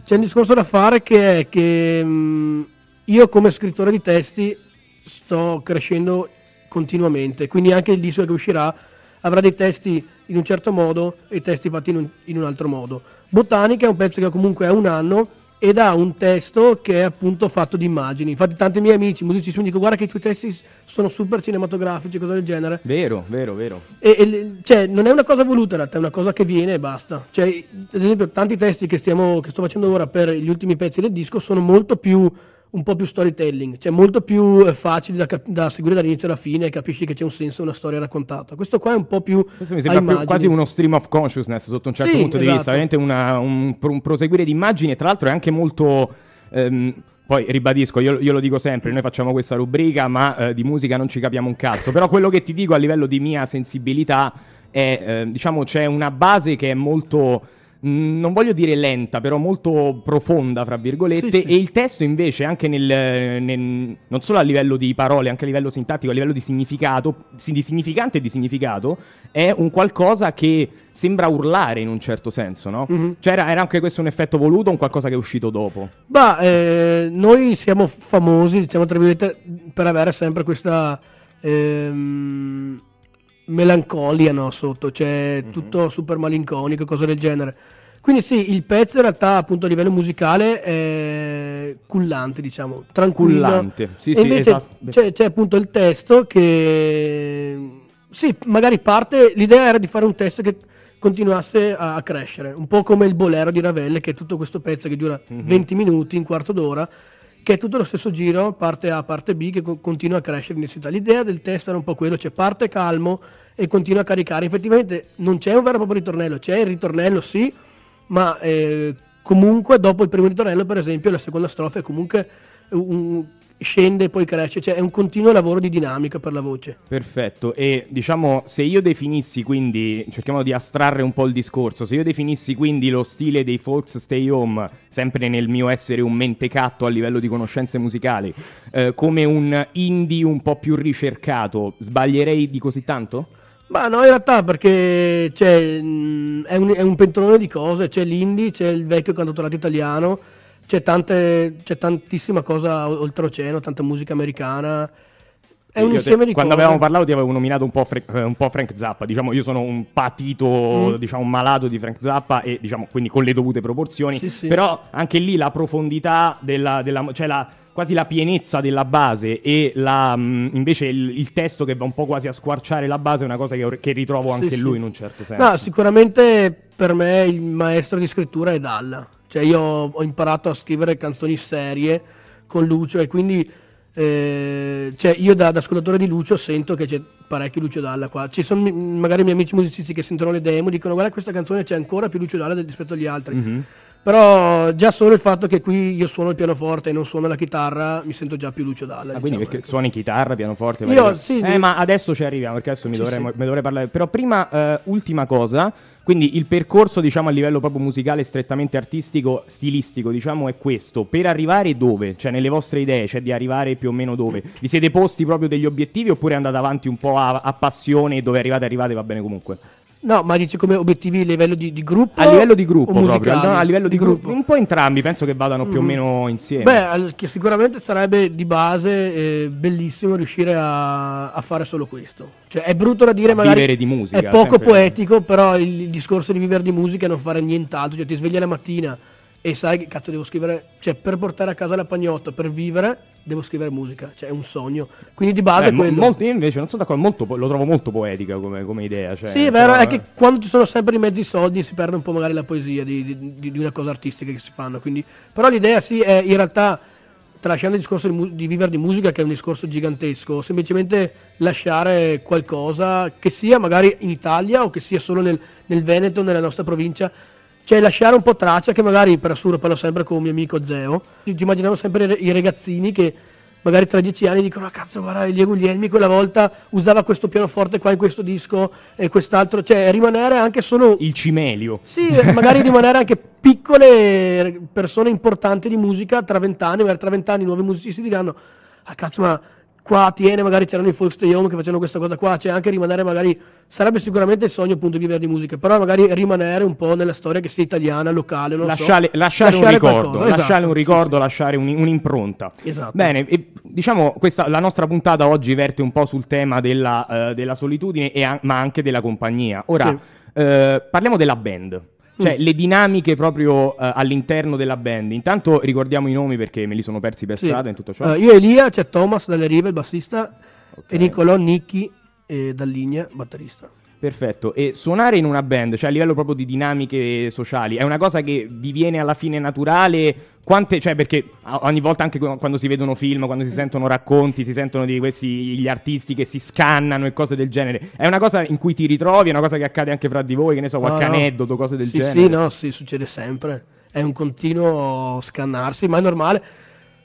Speaker 7: c'è un discorso da fare che è che mh, io come scrittore di testi sto crescendo continuamente, quindi anche il disco che uscirà avrà dei testi in un certo modo e testi fatti in un, in un altro modo. Botanica è un pezzo che comunque ha un anno ed ha un testo che è appunto fatto di immagini. Infatti tanti miei amici musicisti mi dicono guarda che i tuoi testi sono super cinematografici, cose del genere.
Speaker 3: Vero, vero, vero.
Speaker 7: E, e cioè, non è una cosa voluta in realtà, è una cosa che viene e basta. Cioè, ad esempio, tanti testi che, stiamo, che sto facendo ora per gli ultimi pezzi del disco sono molto più un po' più storytelling, cioè molto più eh, facili da, cap- da seguire dall'inizio alla fine e capisci che c'è un senso, una storia raccontata. Questo qua è un po' più
Speaker 3: Questo mi sembra più quasi uno stream of consciousness sotto un certo
Speaker 7: Sì,
Speaker 3: punto di
Speaker 7: esatto.
Speaker 3: vista, veramente una- un, un proseguire di immagini tra l'altro è anche molto... ehm, poi ribadisco, io, io lo dico sempre, noi facciamo questa rubrica ma eh, di musica non ci capiamo un cazzo, però quello che ti dico a livello di mia sensibilità è, eh, diciamo, c'è una base che è molto... mh, Non voglio dire lenta, però molto profonda, fra virgolette,
Speaker 7: Sì, sì.
Speaker 3: e il testo invece anche nel, nel- non solo a livello di parole, anche a livello sintattico, a livello di significato, di significante e di significato, è un qualcosa che sembra urlare in un certo senso, no?
Speaker 7: Mhm.
Speaker 3: Cioè era, era anche questo un effetto voluto un qualcosa che è uscito dopo?
Speaker 7: Bah, eh, noi siamo famosi, diciamo tra virgolette, per avere sempre questa ehm, melancolia no, sotto, cioè tutto super malinconico, cose del genere. Quindi sì, il pezzo in realtà appunto a livello musicale è cullante, diciamo, tranquillo.
Speaker 3: Cullante, sì,
Speaker 7: e
Speaker 3: sì,
Speaker 7: invece
Speaker 3: esatto.
Speaker 7: c'è, c'è appunto il testo che sì, magari parte, l'idea era di fare un testo che continuasse a, a crescere, un po' come il bolero di Ravel, che è tutto questo pezzo che dura
Speaker 3: Mhm.
Speaker 7: 20 minuti, un quarto d'ora, che è tutto lo stesso giro, parte A, parte B, che co- continua a crescere in intensità. L'idea del testo era un po' quello, cioè parte calmo e continua a caricare. Effettivamente non c'è un vero e proprio ritornello, c'è il ritornello sì, ma eh, comunque dopo il primo ritornello, per esempio, la seconda strofa è comunque un- scende e poi cresce, cioè è un continuo lavoro di dinamica per la voce.
Speaker 3: Perfetto, e diciamo se io definissi quindi, cerchiamo di astrarre un po' il discorso, se io definissi quindi lo stile dei Folks Stay Home, sempre nel mio essere un mentecatto a livello di conoscenze musicali, eh, come un indie un po' più ricercato, sbaglierei di così tanto?
Speaker 7: Ma no, in realtà perché c'è, mh, è, un, è un pentolone di cose, c'è l'indie, c'è il vecchio cantautorato italiano, c'è, tante, c'è tantissima cosa o- oltreoceano, tanta musica americana. È un
Speaker 3: Io
Speaker 7: insieme di
Speaker 3: Quando
Speaker 7: cose.
Speaker 3: avevamo parlato ti avevo nominato un po', Fra- eh, un po' Frank Zappa, diciamo io sono un patito,
Speaker 7: Mm.
Speaker 3: diciamo un malato di Frank Zappa e diciamo quindi con le dovute proporzioni,
Speaker 7: Sì, sì.
Speaker 3: però anche lì la profondità della, della- cioè la quasi la pienezza della base e la, mh, invece il, il testo che va un po' quasi a squarciare la base è una cosa che, che ritrovo anche
Speaker 7: Sì,
Speaker 3: lui
Speaker 7: sì.
Speaker 3: in un certo senso.
Speaker 7: No, sicuramente per me il maestro di scrittura è Dalla. Cioè io ho imparato a scrivere canzoni serie con Lucio e quindi eh, cioè io da, da ascoltatore di Lucio sento che c'è parecchio Lucio Dalla qua. Ci sono magari i miei amici musicisti che sentono le demo e dicono guarda questa canzone c'è ancora più Lucio Dalla rispetto agli altri.
Speaker 3: Mhm.
Speaker 7: Però già solo il fatto che qui io suono il pianoforte e non suono la chitarra mi sento già più Lucio Dalla.
Speaker 3: Ah, quindi
Speaker 7: diciamo,
Speaker 3: perché
Speaker 7: ecco.
Speaker 3: suoni chitarra, pianoforte?
Speaker 7: Io,
Speaker 3: cose.
Speaker 7: sì,
Speaker 3: eh,
Speaker 7: mi-
Speaker 3: ma adesso ci arriviamo perché adesso mi,
Speaker 7: Sì,
Speaker 3: dovrei,
Speaker 7: sì.
Speaker 3: mi dovrei parlare. Però prima, eh, ultima cosa. Quindi il percorso, diciamo, a livello proprio musicale, strettamente artistico, stilistico, diciamo, è questo. Per arrivare dove? Cioè, nelle vostre idee, c'è di arrivare più o meno dove? Vi siete posti proprio degli obiettivi oppure andate avanti un po' a, a passione e dove arrivate, arrivate, va bene comunque?
Speaker 7: No, ma dici come obiettivi a livello di, di gruppo?
Speaker 3: A livello di gruppo
Speaker 7: o
Speaker 3: proprio, no, a livello di, gruppo. Un po' entrambi, penso che vadano più o
Speaker 7: Mhm.
Speaker 3: meno insieme.
Speaker 7: Beh, che sicuramente sarebbe di base eh, bellissimo riuscire a, a fare solo questo. Cioè, è brutto da dire,
Speaker 3: A
Speaker 7: magari
Speaker 3: vivere di musica,
Speaker 7: è poco
Speaker 3: sempre.
Speaker 7: poetico, però il, il discorso di vivere di musica è non fare nient'altro. Cioè, ti svegli la mattina e sai che cazzo devo scrivere. Ciotta, per portare a casa la pagnotta, per vivere, devo scrivere musica. Cioè, è un sogno. Quindi di base
Speaker 3: mo-
Speaker 7: quello.
Speaker 3: molto- io invece non sono d'accordo, molto lo trovo molto poetica come, come idea. Cioè,
Speaker 7: Sì, è vero,
Speaker 3: però,
Speaker 7: è che quando ci sono sempre i soldi si perde un po' magari la poesia di, di- di- di una cosa artistica che si fanno. Quindi... Però l'idea sì è in realtà, tralasciando il discorso di, mu- di vivere di musica, che è un discorso gigantesco, semplicemente lasciare qualcosa che sia magari in Italia o che sia solo nel, nel Veneto, nella nostra provincia. Cioè lasciare un po' traccia che magari per assurdo parlo sempre con un mio amico Zeo. Ci ci immaginiamo sempre i ragazzini che magari tra dieci anni dicono ah cazzo guarda Diego Guglielmi quella volta usava questo pianoforte qua in questo disco e quest'altro cioè rimanere anche solo
Speaker 3: il cimelio
Speaker 7: sì magari rimanere anche piccole persone importanti di musica tra vent'anni magari tra vent'anni i nuovi musicisti diranno ah cazzo ma qua a Tiene magari c'erano i Volkswagen che facevano questa cosa qua cioè anche rimanere magari sarebbe sicuramente il sogno appunto di vivere di musica però magari rimanere un po' nella storia che sia italiana locale non
Speaker 3: lasciare,
Speaker 7: so,
Speaker 3: lasciare un ricordo,
Speaker 7: qualcosa,
Speaker 3: lasciare
Speaker 7: esatto,
Speaker 3: un
Speaker 7: sì,
Speaker 3: ricordo, lasciare un- un'impronta.
Speaker 7: Esatto.
Speaker 3: Bene, e, diciamo questa, la nostra puntata oggi verte un po' sul tema della, eh, della solitudine, e an- ma anche della compagnia. Ora,
Speaker 7: Sì.
Speaker 3: eh, parliamo della band. Cioè,
Speaker 7: Mm.
Speaker 3: le dinamiche proprio eh, all'interno della band. Intanto ricordiamo i nomi perché me li sono persi per
Speaker 7: Sì.
Speaker 3: strada in tutto ciò.
Speaker 7: Allora, io e Elia, c'è Thomas dalle rive, il bassista, e Nicolò Nicchi eh, dall'Igna, batterista.
Speaker 3: Perfetto, e suonare in una band, cioè a livello proprio di dinamiche sociali, è una cosa che vi viene alla fine naturale? Quante, cioè perché ogni volta anche qu- quando si vedono film, quando si sentono racconti, si sentono di questi gli artisti che si scannano e cose del genere, è una cosa in cui ti ritrovi, è una cosa che accade anche fra di voi, che ne so, qualche
Speaker 7: no.
Speaker 3: aneddoto, cose del
Speaker 7: sì,
Speaker 3: genere?
Speaker 7: Sì, no, sì, succede sempre. È un continuo scannarsi, ma è normale.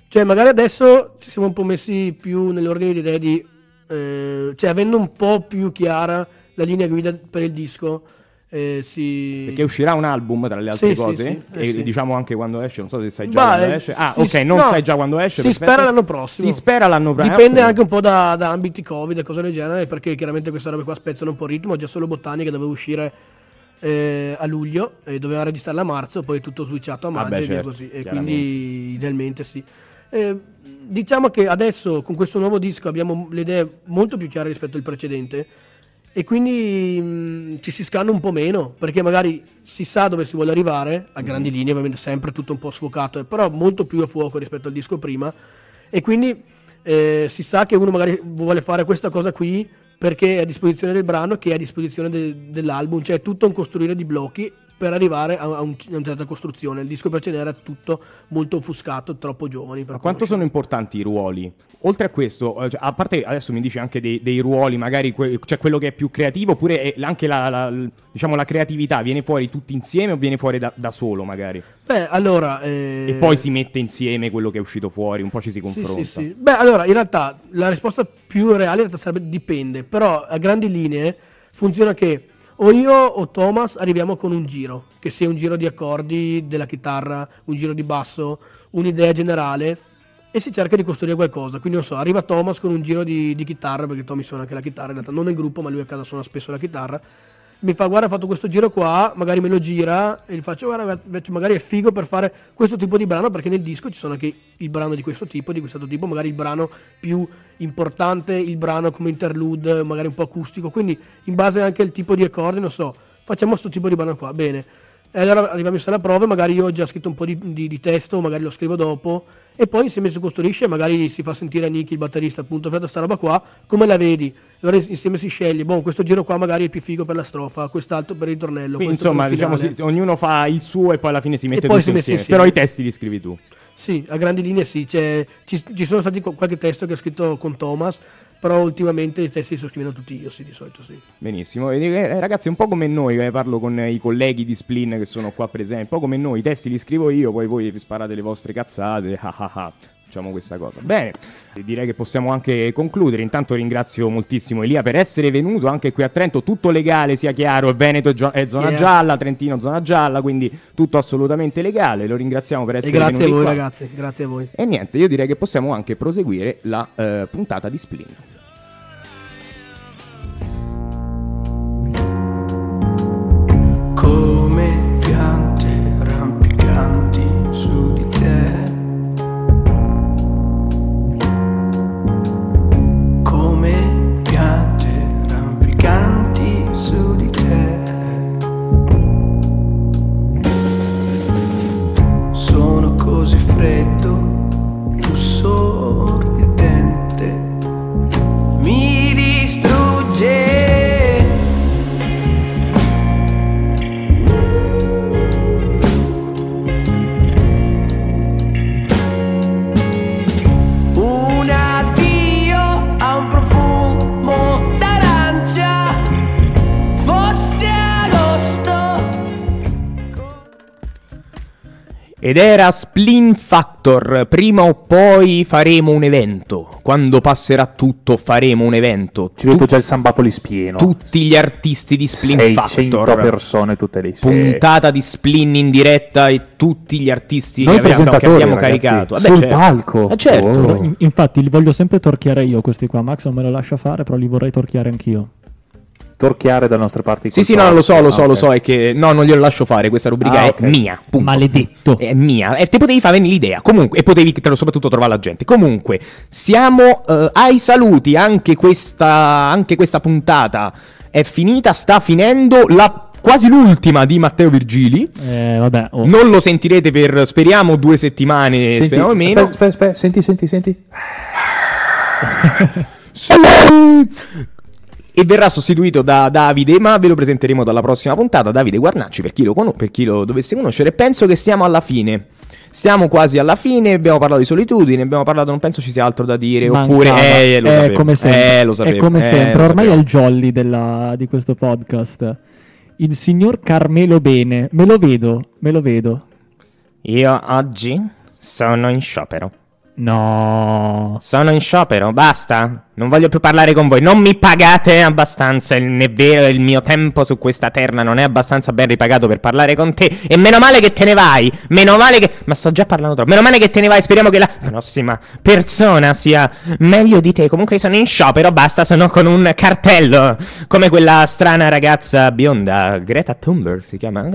Speaker 7: Cioè, magari adesso ci siamo un po' messi più nell'ordine di idee di... eh, cioè, avendo un po' più chiara la linea guida per il disco, eh, si...
Speaker 3: Perché uscirà un album tra le altre
Speaker 7: Sì, sì,
Speaker 3: cose?
Speaker 7: sì, eh
Speaker 3: e
Speaker 7: sì.
Speaker 3: diciamo anche quando esce, non so se sai già
Speaker 7: Bah,
Speaker 3: quando
Speaker 7: eh,
Speaker 3: esce. Ah, ok, non
Speaker 7: no,
Speaker 3: sai già quando esce.
Speaker 7: Si
Speaker 3: perfetto.
Speaker 7: spera l'anno prossimo.
Speaker 3: Si spera l'anno prossimo.
Speaker 7: Dipende anche un po' da, da ambiti Covid e cose del genere, perché chiaramente queste robe qua spezzano un po' il ritmo. Già solo Botanica doveva uscire eh, a luglio e doveva registrarla a marzo, poi è tutto switchato a maggio
Speaker 3: Vabbè,
Speaker 7: e via
Speaker 3: certo,
Speaker 7: così. E quindi idealmente sì. Eh, diciamo che adesso con questo nuovo disco abbiamo le idee molto più chiare rispetto al precedente e quindi mh, ci si scanna un po' meno perché magari si sa dove si vuole arrivare a grandi linee ovviamente sempre tutto un po' sfocato però molto più a fuoco rispetto al disco prima. E quindi eh, si sa che uno magari vuole fare questa cosa qui perché è a disposizione del brano che è a disposizione de- dell'album cioè è tutto un costruire di blocchi per arrivare a, un- a una certa costruzione il disco precedente era tutto molto offuscato troppo giovani
Speaker 3: Ma quanto sono importanti i ruoli? Oltre a questo, eh, cioè, a parte adesso mi dici anche dei, dei ruoli, magari que- c'è quello che è più creativo, oppure anche la, la- diciamo, la creatività viene fuori tutti insieme o viene fuori da, da solo magari?
Speaker 7: Beh, allora... eh,
Speaker 3: E poi si mette insieme quello che è uscito fuori, un po' ci si
Speaker 7: Sì,
Speaker 3: confronta.
Speaker 7: sì, sì. Beh, allora, in realtà la risposta più reale in realtà sarebbe dipende, però a grandi linee funziona che o io o Thomas arriviamo con un giro, che sia un giro di accordi della chitarra, un giro di basso, un'idea generale e si cerca di costruire qualcosa. Quindi non so, arriva Thomas con un giro di, di chitarra, perché Tommy suona anche la chitarra, in realtà non nel gruppo, ma lui a casa suona spesso la chitarra. Mi fa guarda ho fatto questo giro qua, magari me lo gira e gli faccio guarda magari è figo per fare questo tipo di brano perché nel disco ci sono anche il brano di questo tipo, di questo tipo, magari il brano più importante, il brano come interlude, magari un po' acustico, quindi in base anche al tipo di accordi, non so, facciamo questo tipo di brano qua, bene. E allora arriviamo in sala prove, magari io ho già scritto un po' di, di- di testo, magari lo scrivo dopo, e poi insieme si costruisce magari si fa sentire a Nicky, il batterista, appunto, fate sta roba qua, come la vedi? Allora ins- insieme si sceglie, boh, questo giro qua magari è più figo per la strofa, quest'altro per il ritornello.
Speaker 3: Quindi insomma, diciamo, sì, ognuno fa il suo e poi alla fine si mette
Speaker 7: si mette
Speaker 3: insieme.
Speaker 7: insieme.
Speaker 3: Però i testi li scrivi tu.
Speaker 7: Sì, a grandi linee sì, ci, ci sono stati qu- qualche testo che ho scritto con Thomas, però ultimamente i testi li sto scrivendo tutti io, sì, di solito sì.
Speaker 3: Benissimo, E, eh, ragazzi, un po' come noi, eh, parlo con eh, i colleghi di Splin che sono qua presenti, un po' come noi, i testi li scrivo io, poi voi vi sparate le vostre cazzate, ah ah ah. Facciamo questa cosa. Bene, direi che possiamo anche concludere. Intanto ringrazio moltissimo Elia per essere venuto anche qui a Trento. Tutto legale, sia chiaro. Veneto è, gio- è zona
Speaker 7: Yeah.
Speaker 3: gialla, Trentino zona gialla, quindi tutto assolutamente legale. Lo ringraziamo per
Speaker 7: E
Speaker 3: essere
Speaker 7: grazie a voi
Speaker 3: qua.
Speaker 7: ragazzi, grazie a voi.
Speaker 3: E niente, io direi che possiamo anche proseguire la eh, puntata di Splin. Ed era Splin Factor. Prima o poi faremo un evento. Quando passerà tutto, faremo un evento.
Speaker 6: Ci vedo già il Sambapolis pieno.
Speaker 3: Tutti gli artisti di Splin
Speaker 6: 600
Speaker 3: Factor.
Speaker 6: persone tutte lì. sì.
Speaker 3: Puntata di Splin in diretta e tutti gli artisti
Speaker 6: Noi
Speaker 3: che abbiamo, che
Speaker 6: presentatori,
Speaker 3: abbiamo
Speaker 6: ragazzi,
Speaker 3: caricato.
Speaker 6: sul
Speaker 3: certo.
Speaker 6: palco.
Speaker 3: Eh, certo.
Speaker 6: Oh.
Speaker 4: In- infatti li voglio sempre torchiare io questi qua. Max non me lo lascia fare, però li vorrei torchiare anch'io.
Speaker 6: Torchiare dalle nostre parti.
Speaker 3: Sì, sì, no, lo so, lo so,
Speaker 6: Ah,
Speaker 3: lo so, è che no, non glielo lascio fare, questa rubrica
Speaker 6: Ah,
Speaker 3: è mia, punto.
Speaker 4: Maledetto.
Speaker 3: È mia, e te potevi fare l'idea, comunque, e potevi te lo soprattutto trovare la gente. Comunque, siamo eh, ai saluti, anche questa, anche questa puntata è finita, sta finendo, la, quasi l'ultima di Matteo Virgili.
Speaker 4: Eh, vabbè, oh.
Speaker 3: Non lo sentirete per, speriamo, due settimane,
Speaker 6: Senti,
Speaker 3: speriamo meno.
Speaker 6: aspetta, aspetta, aspetta, senti, senti, senti.
Speaker 3: e verrà sostituito da Davide, ma ve lo presenteremo dalla prossima puntata. Davide Guarnacci, per chi lo, cono- per chi lo dovesse conoscere, penso che siamo alla fine. Siamo quasi alla fine, abbiamo parlato di solitudine, abbiamo parlato, non penso ci sia altro da dire, oppure...
Speaker 4: Mancava.
Speaker 3: Eh, lo
Speaker 4: è
Speaker 3: sapevo,
Speaker 4: come sempre.
Speaker 3: eh, lo sapevo,
Speaker 4: è come
Speaker 3: eh,
Speaker 4: sempre.
Speaker 3: lo
Speaker 4: Ormai è il jolly della- di questo podcast. Il signor Carmelo Bene. Me lo vedo, me lo vedo.
Speaker 3: Io oggi sono in sciopero.
Speaker 4: No.
Speaker 3: Sono in sciopero, basta. Non voglio più parlare con voi. Non mi pagate abbastanza. il- È vero, il mio tempo su questa terra non è abbastanza ben ripagato per parlare con te. E meno male che te ne vai. Meno male che. Ma sto già parlando troppo. Meno male che te ne vai. Speriamo che la prossima persona sia meglio di te. Comunque sono in sciopero. Basta, sono con un cartello. Come quella strana ragazza bionda. Greta Thunberg si chiama.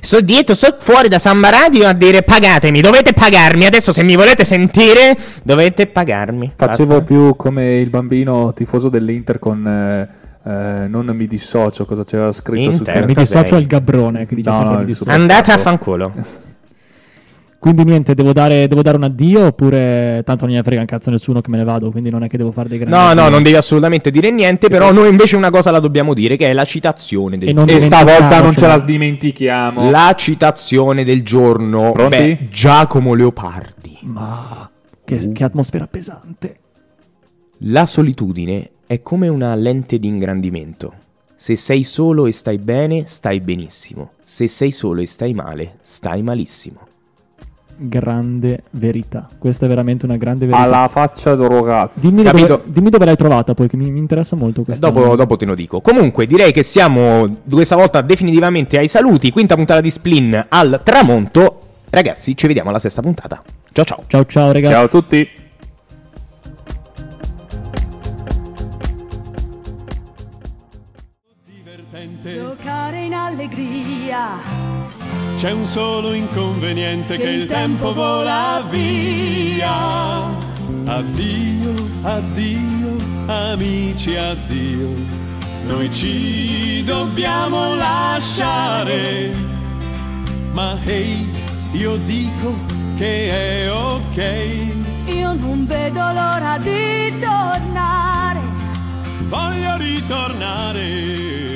Speaker 3: Sto dietro, sto fuori da Samba Radio a dire pagatemi. Dovete pagarmi. Adesso, se mi volete sentire, dovete pagarmi.
Speaker 6: Facevo
Speaker 3: Basta.
Speaker 6: più come il bambino tifoso dell'Inter con eh, eh, non mi dissocio, cosa c'era scritto sul
Speaker 3: Inter.
Speaker 6: cartello.
Speaker 4: Mi dissocio al Gabbrone. Che dice
Speaker 6: No, no,
Speaker 4: mi
Speaker 6: il
Speaker 4: dissocio.
Speaker 3: Andate a fanculo.
Speaker 4: Quindi niente, devo dare, devo dare un addio oppure tanto non ne frega un cazzo nessuno che me ne vado, quindi non è che devo fare dei grandi
Speaker 3: No, no, non devi assolutamente dire niente. Però noi invece una cosa la dobbiamo dire, che è la citazione del
Speaker 4: E non
Speaker 6: E stavolta non ce
Speaker 4: dimentichiamocelo.
Speaker 6: la dimentichiamo.
Speaker 3: La citazione del giorno.
Speaker 6: Pronti?
Speaker 3: Beh, Giacomo Leopardi.
Speaker 4: Ma che, che atmosfera pesante.
Speaker 3: La solitudine è come una lente di ingrandimento. Se sei solo e stai bene, stai benissimo. Se sei solo e stai male, stai malissimo.
Speaker 4: Grande verità. Questa è veramente una grande verità.
Speaker 6: Alla faccia del ragazzo.
Speaker 4: Dimmi
Speaker 3: Capito?
Speaker 4: dove, dimmi dove l'hai trovata poi, che mi, mi interessa molto questa.
Speaker 3: Dopo, dopo te lo dico. Comunque, direi che siamo questa volta definitivamente ai saluti. Quinta puntata di Splin al tramonto. Ragazzi, ci vediamo alla sesta puntata. Ciao ciao.
Speaker 4: Ciao ciao ragazzi.
Speaker 6: Ciao a tutti.
Speaker 8: C'è un solo inconveniente che il tempo vola via. Addio, addio, amici, addio. Noi ci dobbiamo lasciare. Ma hey, io dico che è ok.
Speaker 9: Io non vedo l'ora di tornare.
Speaker 8: Voglio ritornare.